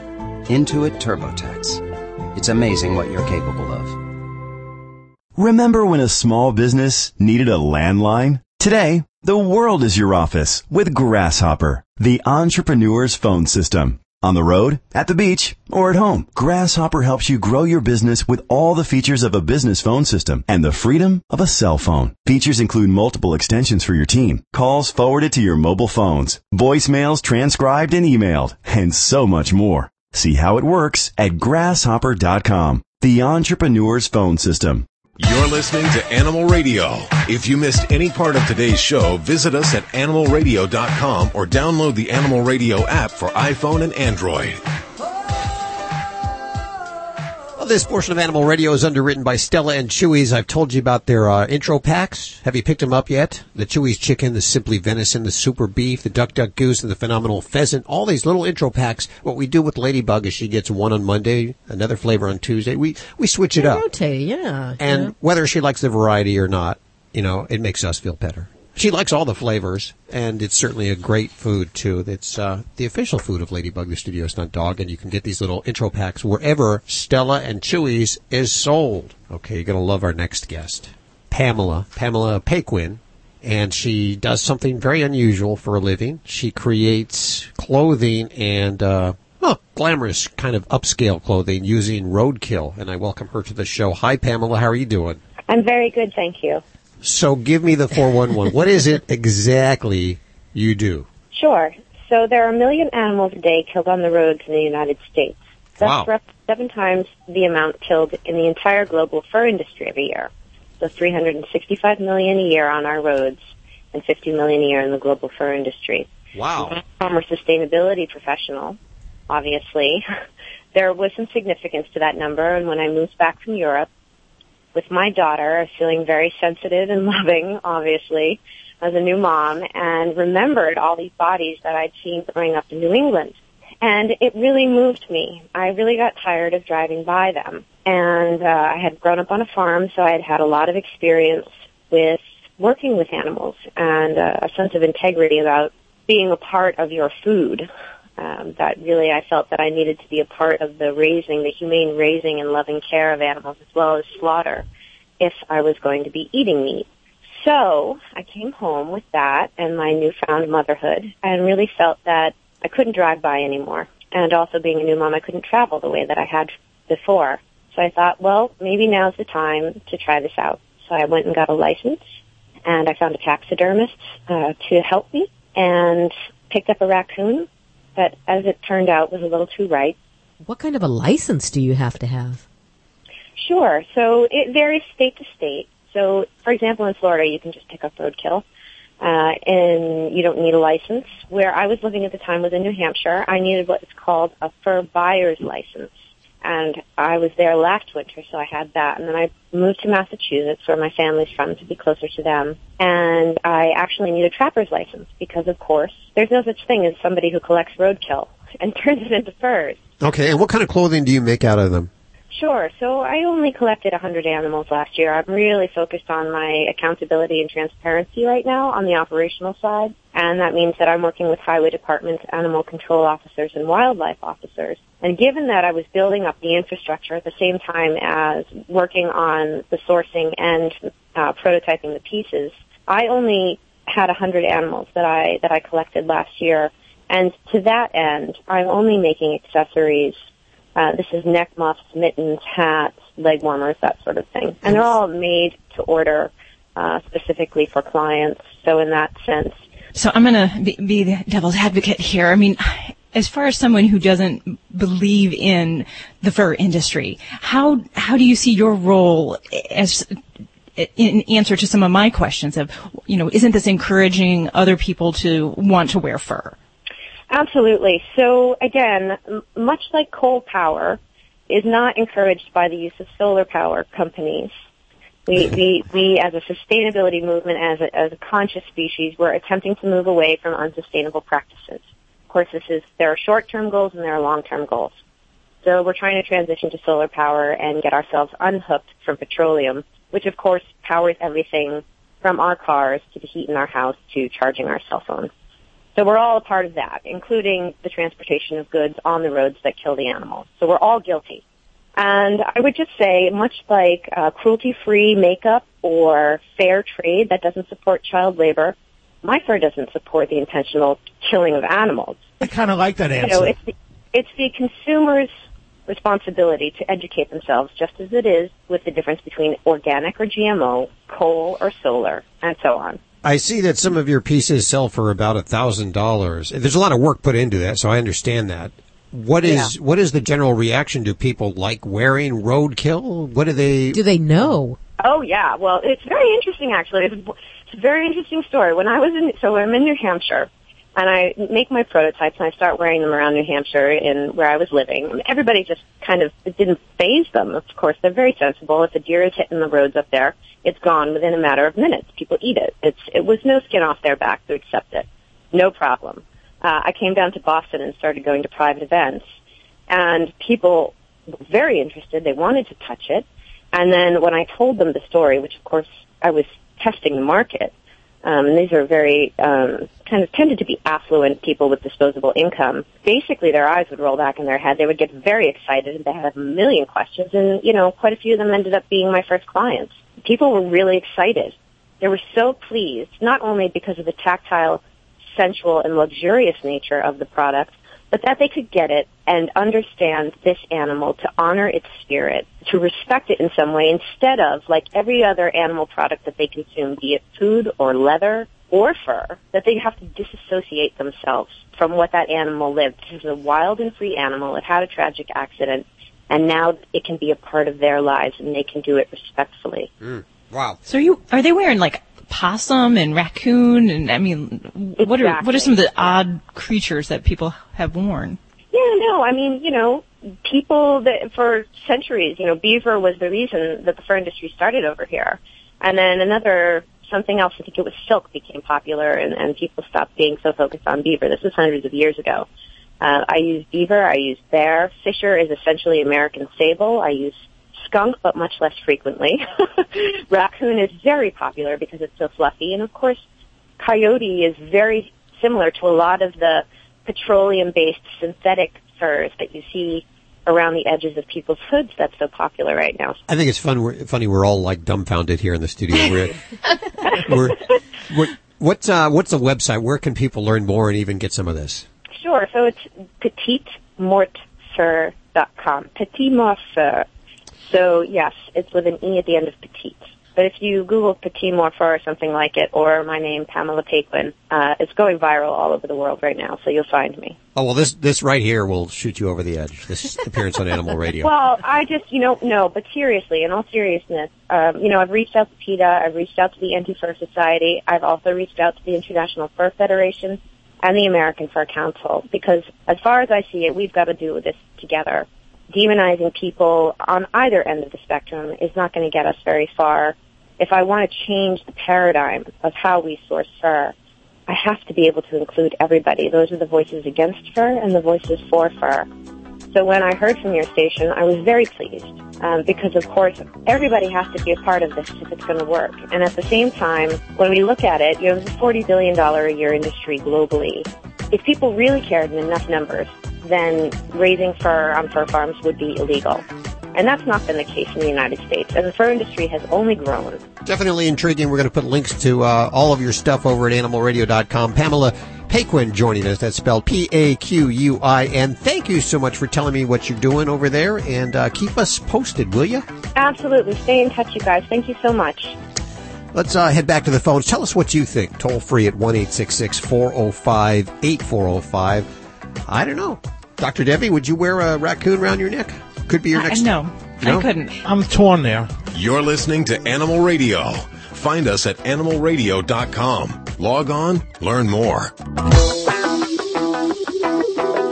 Intuit TurboTax. It's amazing what you're capable of. Remember when a small business needed a landline? Today, the world is your office with Grasshopper, the entrepreneur's phone system. On the road, at the beach, or at home, Grasshopper helps you grow your business with all the features of a business phone system and the freedom of a cell phone. Features include multiple extensions for your team, calls forwarded to your mobile phones, voicemails transcribed and emailed, and so much more. See how it works at grasshopper.com. The entrepreneur's phone system. You're listening to Animal Radio. If you missed any part of today's show, visit us at animalradio.com or download the Animal Radio app for iPhone and Android. This portion of Animal Radio is underwritten by Stella and Chewy's. I've told you about their uh, intro packs. Have you picked them up yet? The Chewy's chicken, the Simply Venison, the Super Beef, the Duck Duck Goose, and the Phenomenal Pheasant. All these little intro packs. What we do with Ladybug is she gets one on Monday, another flavor on Tuesday. We we switch it up. Rotate, yeah. And yeah. whether she likes the variety or not, you know, it makes us feel better. She likes all the flavors, and it's certainly a great food too. It's uh, the official food of Ladybug, the Studio Stunt Dog, and you can get these little intro packs wherever Stella and Chewy's is sold. Okay, you're gonna love our next guest, Pamela, Pamela Paquin, and she does something very unusual for a living. She creates clothing and uh, well, glamorous kind of upscale clothing using roadkill, and I welcome her to the show. Hi, Pamela. How are you doing? I'm very good, thank you. So give me the 411. what is it exactly you do? Sure. So there are a million animals a day killed on the roads in the United States. That's Wow. roughly seven times the amount killed in the entire global fur industry every year. So 365 million a year on our roads and 50 million a year in the global fur industry. Wow. I'm a sustainability professional, obviously. [LAUGHS] There was some significance to that number, and when I moved back from Europe with my daughter, feeling very sensitive and [LAUGHS] loving, obviously, as a new mom, and remembered all these bodies that I'd seen growing up in New England. And it really moved me. I really got tired of driving by them. And uh, I had grown up on a farm, so I had had a lot of experience with working with animals and uh, a sense of integrity about being a part of your food. Um, that really I felt that I needed to be a part of the raising, the humane raising and loving care of animals as well as slaughter if I was going to be eating meat. So I came home with that and my newfound motherhood and really felt that I couldn't drive by anymore. And also being a new mom, I couldn't travel the way that I had before. So I thought, well, maybe now's the time to try this out. So I went and got a license and I found a taxidermist uh, to help me and picked up a raccoon that, as it turned out, was a little too ripe. What kind of a license do you have to have? Sure. So it varies state to state. So, for example, in Florida, you can just pick up roadkill, uh, and you don't need a license. Where I was living at the time was in New Hampshire. I needed what is called a fur buyer's license, and I was there last winter, so I had that. And then I moved to Massachusetts, where my family's from, to be closer to them. And I actually need a trapper's license because, of course, there's no such thing as somebody who collects roadkill [LAUGHS] and turns it into furs. Okay, and what kind of clothing do you make out of them? Sure. So I only collected 100 animals last year. I'm really focused on my accountability and transparency right now on the operational side. And that means that I'm working with highway departments, animal control officers, and wildlife officers. And given that I was building up the infrastructure at the same time as working on the sourcing and uh, prototyping the pieces, I only had 100 animals that I, that I collected last year. And to that end, I'm only making accessories uh, this is neck muffs, mittens, hats, leg warmers, that sort of thing. And they're all made to order uh, specifically for clients. So in that sense, So I'm going to be, be the devil's advocate here. I mean, as far as someone who doesn't believe in the fur industry, how how do you see your role as in answer to some of my questions of, you know, isn't this encouraging other people to want to wear fur? Absolutely. So again, much like coal power is not encouraged by the use of solar power companies. We, [LAUGHS] we, we as a sustainability movement, as a, as a conscious species, we're attempting to move away from unsustainable practices. Of course, this is, there are short-term goals and there are long-term goals. So we're trying to transition to solar power and get ourselves unhooked from petroleum, which of course powers everything from our cars to the heat in our house to charging our cell phones. So we're all a part of that, including the transportation of goods on the roads that kill the animals. So we're all guilty. And I would just say, much like uh, cruelty-free makeup or fair trade that doesn't support child labor, my fur doesn't support the intentional killing of animals. I kind of like that answer. it's the, it's the consumer's responsibility to educate themselves, just as it is with the difference between organic or GMO, coal or solar, and so on. I see that some of your pieces sell for about a thousand dollars. There's a lot of work put into that, so I understand that. What is Yeah. what is the general reaction? Do people like wearing roadkill? What do they? Do they know? Oh yeah, well, it's very interesting actually. It's, it's a very interesting story. When I was in, so I'm in New Hampshire, and I make my prototypes and I start wearing them around New Hampshire in where I was living. Everybody just kind of didn't faze them. Of course, they're very sensible. If a deer is hitting the roads up there, it's gone within a matter of minutes. People eat it. It's it was no skin off their back to accept it, no problem. Uh, I came down to Boston and started going to private events, and people were very interested. They wanted to touch it. And then when I told them the story, which of course I was testing the market, um, and these are very um, kind of tended to be affluent people with disposable income. Basically, their eyes would roll back in their head. They would get very excited, and they had a million questions. And you know, quite a few of them ended up being my first clients. People were really excited. They were so pleased, not only because of the tactile, sensual, and luxurious nature of the product, but that they could get it and understand this animal to honor its spirit, to respect it in some way instead of like every other animal product that they consume, be it food or leather or fur, that they have to disassociate themselves from what that animal lived. This is a wild and free animal. It had a tragic accident and now it can be a part of their lives and they can do it respectfully. Mm, wow. So are you are they wearing like possum and raccoon and I mean what are what are some of the odd creatures that people have worn? Yeah, no, I mean, you know, people that for centuries, you know, beaver was the reason that the fur industry started over here. And then another something else, I think it was silk became popular and, and people stopped being so focused on beaver. This was hundreds of years ago. Uh, I use beaver, I use bear. Fisher is essentially American sable. I use skunk, but much less frequently. [LAUGHS] Raccoon is very popular because it's so fluffy. And of course, coyote is very similar to a lot of the petroleum-based synthetic furs that you see around the edges of people's hoods that's so popular right now. I think it's fun. We're, funny. We're all like dumbfounded here in the studio. We're, [LAUGHS] we're, we're, what's uh, what's the website? Where can people learn more and even get some of this? Sure. So it's petitemortfur.com. Petite mort fur. So yes, it's with an E at the end of petite. But if you Google Petite Mort Fur or something like it, or my name, Pamela Paquin, uh, it's going viral all over the world right now, so you'll find me. Oh well, this this right here will shoot you over the edge. This appearance on Animal Radio. [LAUGHS] Well, I just, you know, no, but seriously, in all seriousness, um, you know, I've reached out to PETA, I've reached out to the Anti-Fur Society, I've also reached out to the International Fur Federation and the American Fur Council, because as far as I see it, we've got to do this together. Demonizing people on either end of the spectrum is not going to get us very far. If I want to change the paradigm of how we source fur, I have to be able to include everybody. Those are the voices against fur and the voices for fur. So when I heard from your station, I was very pleased um, because, of course, everybody has to be a part of this if it's going to work. And at the same time, when we look at it, you know, it's a $40 billion a year industry globally. If people really cared in enough numbers, then raising fur on fur farms would be illegal. And that's not been the case in the United States. And the fur industry has only grown. Definitely intriguing. We're going to put links to uh, all of your stuff over at animalradio.com. Pamela Paquin joining us. That's spelled P-A-Q-U-I-N. Thank you so much for telling me what you're doing over there, and uh, keep us posted, will you? Absolutely. Stay in touch, you guys. Thank you so much. Let's uh, head back to the phones. Tell us what you think. Toll free at 1-866-405-8405. I don't know. Dr. Debbie, would you wear a raccoon around your neck? Could be your next... no, No? I couldn't. I'm torn there. You're listening to Animal Radio. Find us at animalradio.com. Log on, learn more.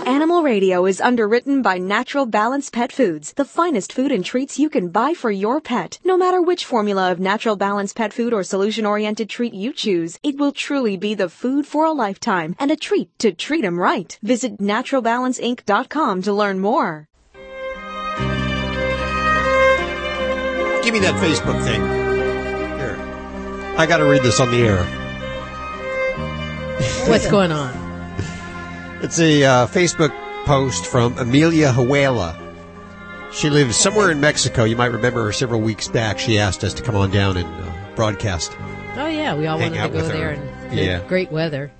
Animal Radio is underwritten by Natural Balance Pet Foods, the finest food and treats you can buy for your pet. No matter which formula of Natural Balance Pet Food or solution-oriented treat you choose, it will truly be the food for a lifetime and a treat to treat 'em right. Visit naturalbalanceinc.com to learn more. Give me that Facebook thing. Here. I got to read this on the air. What's going on? It's a uh, Facebook post from Amelia Huela. She lives somewhere in Mexico. You might remember her several weeks back. She asked us to come on down and uh, broadcast. Oh yeah, we all Hang wanted to go with her. there and Yeah. great weather.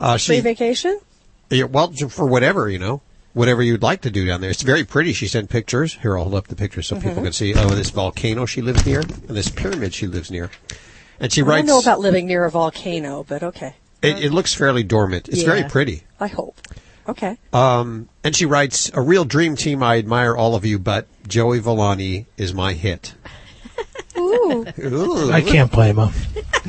Uh, Free she, vacation? yeah, well, for whatever, you know. Whatever you'd like to do down there. It's very pretty. She sent pictures. Here, I'll hold up the pictures so people Mhm. can see. Oh, this volcano she lives near, and this pyramid she lives near. And she writes I don't know about living near a volcano, but okay. it, it looks fairly dormant. It's very pretty. I hope. Okay. Um, and she writes, a real dream team. I admire all of you, but Joey Villani is my hit. Ooh. Ooh. I can't blame her.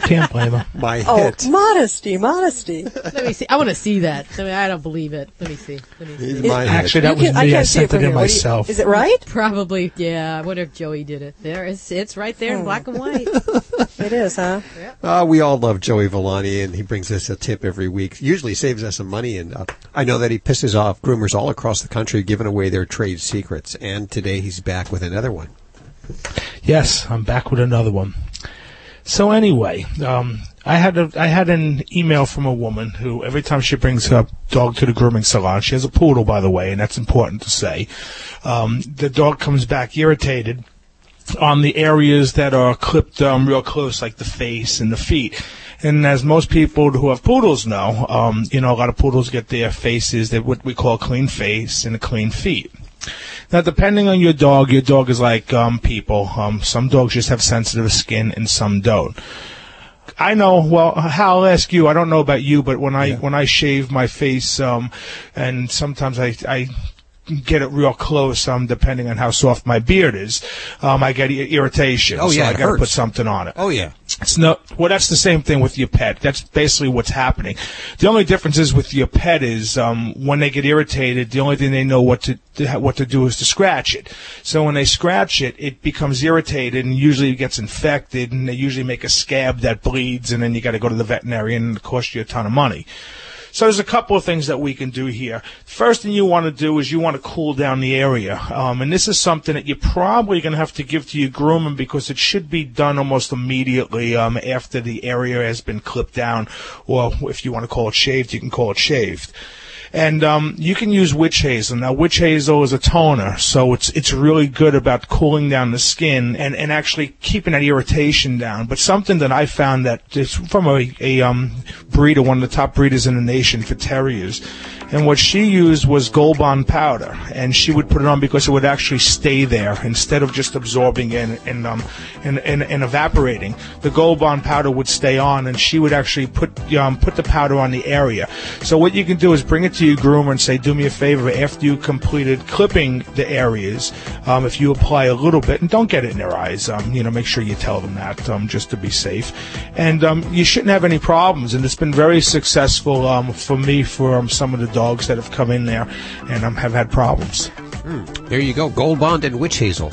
Can't blame her. [LAUGHS] My Oh, hit. modesty, modesty. Let me see. I want to see that. I, mean, I don't believe it. Let me see. Let me see. Actually, that was me. I, sent it in myself. Is it right? [LAUGHS] Probably. Yeah. I wonder if Joey did it. There, it's it's right there in Hmm. black and white. [LAUGHS] It is, huh? Uh, we all love Joey Villani, and he brings us a tip every week. Usually saves us some money, and uh, I know that he pisses off groomers all across the country, giving away their trade secrets. And today he's back with another one. Yes, I'm back with another one. So anyway, um, I had a I had an email from a woman who every time she brings her dog to the grooming salon, she has a poodle by the way, and that's important to say. Um, the dog comes back irritated on the areas that are clipped um, real close, like the face and the feet. And as most people who have poodles know, um, you know, a lot of poodles get their faces that what we call clean face and a clean feet. Now, depending on your dog, your dog is like um, people. Um, some dogs just have sensitive skin, and some don't. I know. Well, Hal, I'll ask you. I don't know about you, but when I when I shave my face, um, and sometimes I I get it real close, um, depending on how soft my beard is, um, I get irritation. Oh, so yeah, I it got to put something on it. Oh yeah. It's no, well, that's the same thing with your pet. That's basically what's happening. The only difference is with your pet is um, when they get irritated, the only thing they know what to to- what to do is to scratch it. So when they scratch it, it becomes irritated and usually it gets infected, and they usually make a scab that bleeds, and then you got to go to the veterinarian and it costs you a ton of money. So there's a couple of things that we can do here. First thing you want to do is you want to cool down the area. Um, and this is something that you're probably going to have to give to your groomer because it should be done almost immediately um, after the area has been clipped down. Or if you want to call it shaved, you can call it shaved. And um, you can use witch hazel. Now, witch hazel is a toner, so it's it's really good about cooling down the skin and, and actually keeping that irritation down. But something that I found that is from a, a um, breeder, one of the top breeders in the nation for terriers, and what she used was Gold Bond powder, and she would put it on because it would actually stay there instead of just absorbing and and um and, and, and evaporating. The Gold Bond powder would stay on, and she would actually put um put the powder on the area. So what you can do is bring it to your groomer and say, "Do me a favor after you completed clipping the areas, um, if you apply a little bit, and don't get it in their eyes. Um, you know, make sure you tell them that um, just to be safe, and um, you shouldn't have any problems. And it's been very successful um, for me for some of the dogs that have come in there and um, have had problems. Hmm. There you go. Gold Bond and Witch Hazel.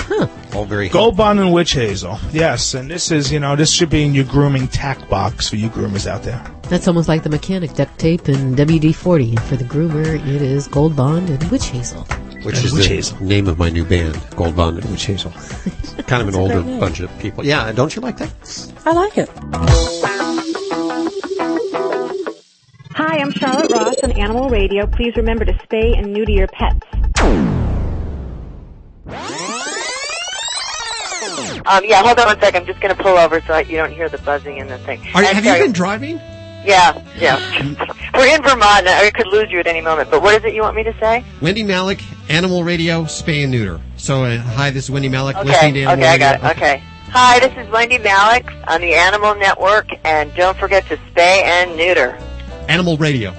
All very Gold Bond and Witch Hazel. Yes, and this is, you know, this should be in your grooming tack box for you groomers out there. That's almost like the mechanic duct tape and WD-40. For the groomer, it is Gold Bond and Witch Hazel. Which And is Witch the Hazel. name of my new band, Gold Bond and Witch Hazel. [LAUGHS] kind of an older bunch of people. Yeah, don't you like that? I like it. Hi, I'm Charlotte Ross on Animal Radio. Please remember to spay and neuter your pets. Um, yeah, hold on one sec. I'm just going to pull over so I, you don't hear the buzzing in the thing. Are, I'm have you been driving? Yeah, yeah. [LAUGHS] We're in Vermont. I could lose you at any moment. But what is it you want me to say? Wendie Malick, Animal Radio, Spay and Neuter. So, uh, hi, this is Wendie Malick, Okay, listening to Animal okay, I got it. Okay. Hi, this is Wendie Malick on the Animal Network, and don't forget to spay and neuter. Animal Radio.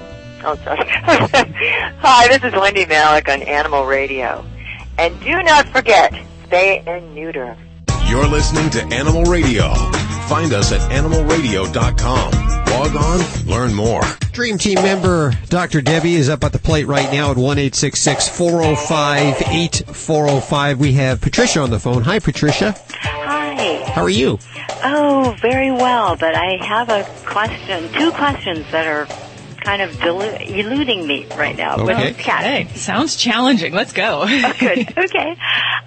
Oh, sorry. [LAUGHS] Hi, this is Wendie Malick on Animal Radio, and do not forget spay and neuter. You're listening to Animal Radio. Find us at animalradio.com. Log on, learn more. Dream Team member Dr. Debbie is up at the plate right now at 1 405 8405. We have Patricia on the phone. Hi, Patricia. Hi. How are you? Oh, very well, but I have a question, two questions that are kind of delu- eluding me right now. But Okay. it's cat- Hey, sounds challenging. Let's go. Oh, good. [LAUGHS] Okay.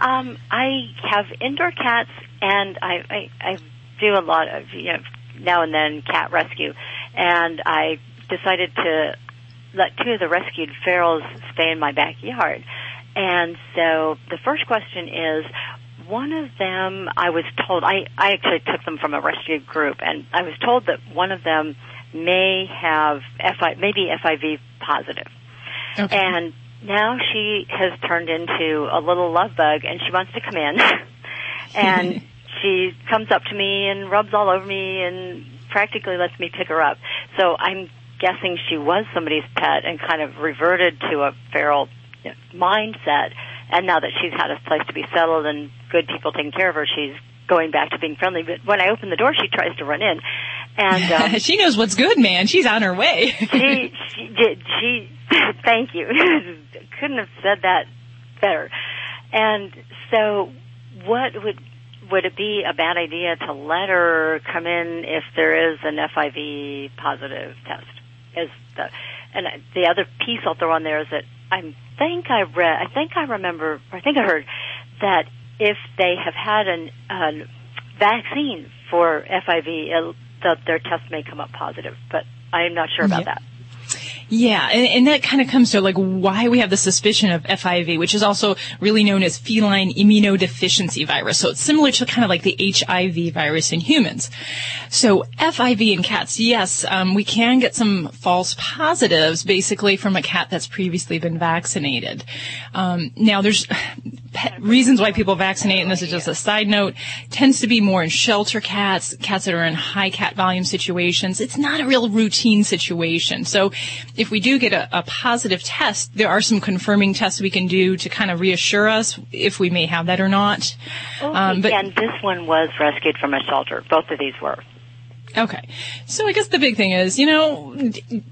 Um, I have indoor cats, and I, I I do a lot of you know now and then cat rescue, and I decided to let two of the rescued ferals stay in my backyard. And so the first question is, one of them I was told I I actually took them from a rescue group, and I was told that one of them may have FI maybe FIV positive. Okay. And now she has turned into a little love bug and she wants to come in [LAUGHS] and [LAUGHS] she comes up to me and rubs all over me and practically lets me pick her up. So I'm guessing she was somebody's pet and kind of reverted to a feral you know, mindset. And now that she's had a place to be settled and good people taking care of her, she's going back to being friendly. But when I open the door, she tries to run in, and [LAUGHS] um, she knows what's good, man. She's on her way. [LAUGHS] she she did she. [LAUGHS] thank you. Couldn't have said that better. And so, what would would it be a bad idea to let her come in if there is an FIV positive test? Is the and the other piece I'll throw on there is that I think I read, I think I remember, I think I heard that if they have had an, a vaccine for FIV, it, that their test may come up positive, but I am not sure about that. Yeah, and, and that kind of comes to like why we have the suspicion of FIV, which is also really known as feline immunodeficiency virus. So it's similar to kind of like the HIV virus in humans. So FIV in cats, yes, um, we can get some false positives basically from a cat that's previously been vaccinated. Um, now there's [SIGHS] reasons why people vaccinate, and this is just a side note, tends to be more in shelter cats, cats that are in high cat volume situations. It's not a real routine situation. So if we do get a, a, positive test, there are some confirming tests we can do to kind of reassure us if we may have that or not. Okay, um, but, and this one was rescued from a shelter. Both of these were. Okay. So I guess the big thing is, you know,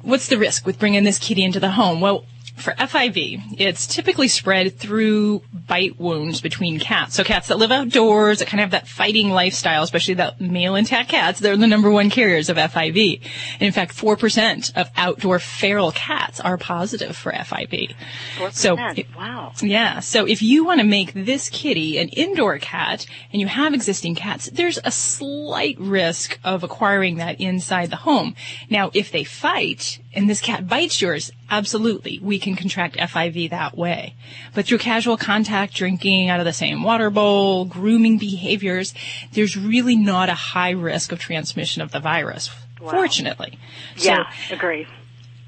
what's the risk with bringing this kitty into the home? Well, for FIV, it's typically spread through bite wounds between cats. So cats that live outdoors, that kind of have that fighting lifestyle, especially the male intact cats, they're the number one carriers of FIV. And in fact, 4% of outdoor feral cats are positive for FIV. 4%? So, wow. Yeah. So if you want to make this kitty an indoor cat and you have existing cats, there's a slight risk of acquiring that inside the home. Now, if they fight and this cat bites yours, absolutely, we can contract FIV that way. But through casual contact, drinking out of the same water bowl, grooming behaviors, there's really not a high risk of transmission of the virus. Wow. Fortunately. Yeah, so, agree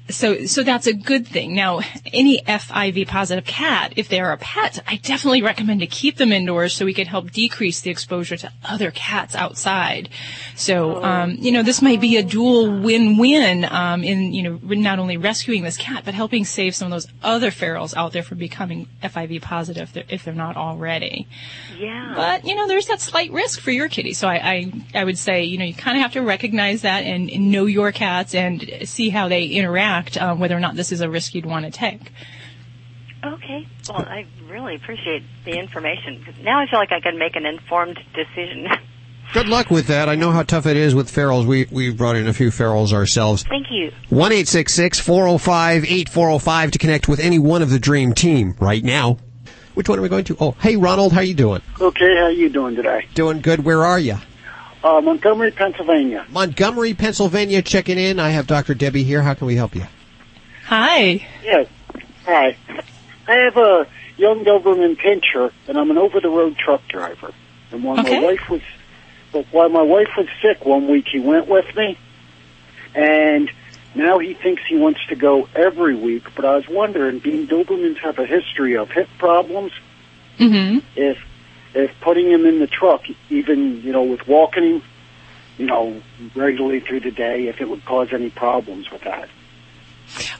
so so that's a good thing. Now, any FIV positive cat, if they are a pet, I definitely recommend to keep them indoors so we can help decrease the exposure to other cats outside. So, um, you know, this might be a dual win-win um, in you know not only rescuing this cat but helping save some of those other ferals out there from becoming FIV positive if they're not already. Yeah. But you know, there's that slight risk for your kitty. So I I, I would say you know you kind of have to recognize that and, and know your cats and see how they interact uh, whether or not this is a risk you'd want to take. Okay. Well, I really appreciate the information. Now I feel like I can make an informed decision. [LAUGHS] Good luck with that. I know how tough it is with ferals. We we've brought in a few ferals ourselves. Thank you. One eight six six four zero oh five eight four zero oh five to connect with any one of the dream team right now. Which one are we going to? Oh, hey Ronald, how you doing? Okay, how are you doing today? Doing good. Where are you? Uh, Montgomery, Pennsylvania. Montgomery, Pennsylvania, checking in. I have Dr. Debbie here. How can we help you? Hi. Yes. Hi. I have a young Doberman Pinscher, and I'm an over-the-road truck driver. And while okay. my wife was, but while my wife was sick one week, he went with me, and now he thinks he wants to go every week. But I was wondering, being Dobermans have a history of hip problems, mm-hmm. if if putting him in the truck, even you know with walking him, you know regularly through the day, if it would cause any problems with that.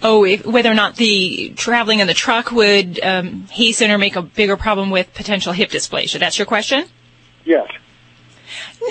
Oh, if, whether or not the traveling in the truck would um, hasten or make a bigger problem with potential hip dysplasia. That's your question? Yes.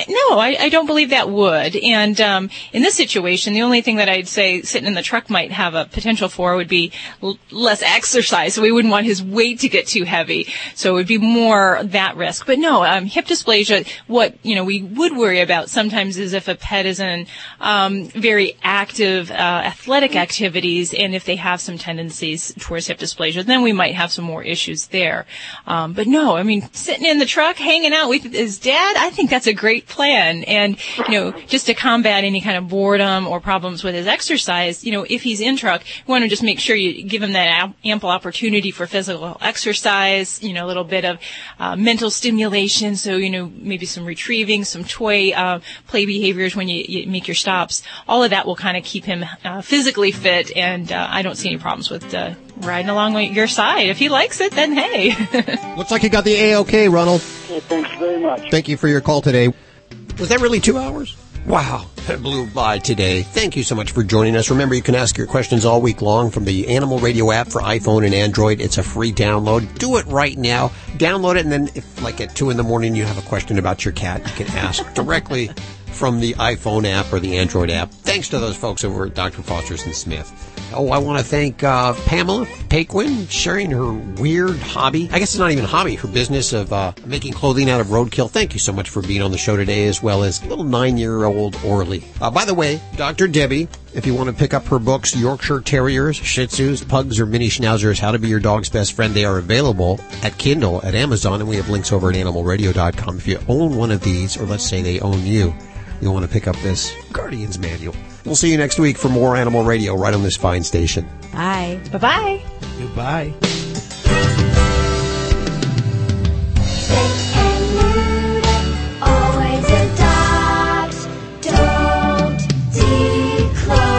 No, I, I, don't believe that would. And um, in this situation, the only thing that I'd say sitting in the truck might have a potential for would be l- less exercise. So we wouldn't want his weight to get too heavy. So it would be more that risk. But no, um, hip dysplasia. What you know we would worry about sometimes is if a pet is in um, very active uh, athletic activities, and if they have some tendencies towards hip dysplasia, then we might have some more issues there. Um, but no, I mean sitting in the truck, hanging out with his dad, I think that's a great plan. And, you know, just to combat any kind of boredom or problems with his exercise, you know, if he's in truck, you want to just make sure you give him that ample opportunity for physical exercise, you know, a little bit of uh, mental stimulation. So, you know, maybe some retrieving, some toy uh, play behaviors when you, you, make your stops. All of that will kind of keep him uh, physically fit. And uh, I don't see any problems with uh, riding along with your side. If he likes it, then hey. [LAUGHS] Looks like you got the A-OK, Ronald. Okay, thanks very much. Thank you for your call today. Was that really two hours? Wow, that blew by today. Thank you so much for joining us. Remember, you can ask your questions all week long from the Animal Radio app for iPhone and Android. It's a free download. Do it right now. Download it, and then if, like, at 2 in the morning you have a question about your cat, you can ask [LAUGHS] directly from the iPhone app or the Android app. Thanks to those folks over at Dr. Foster's and Smith. Oh, I want to thank uh, Pamela Paquin sharing her weird hobby. I guess it's not even a hobby, her business of uh, making clothing out of roadkill. Thank you so much for being on the show today, as well as little nine-year-old Orly. Uh, by the way, Dr. Debbie, if you want to pick up her books, Yorkshire Terriers, Shih Tzus, Pugs, or Mini Schnauzers, How to Be Your Dog's Best Friend, they are available at Kindle at Amazon, and we have links over at animalradio.com. If you own one of these, or let's say they own you, you'll want to pick up this Guardian's Manual. We'll see you next week for more Animal Radio right on this fine station. Bye. Bye bye. Goodbye. Always adopt, don't declaw.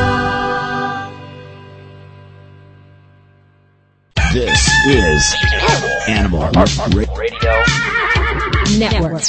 This is Animal Radio Network.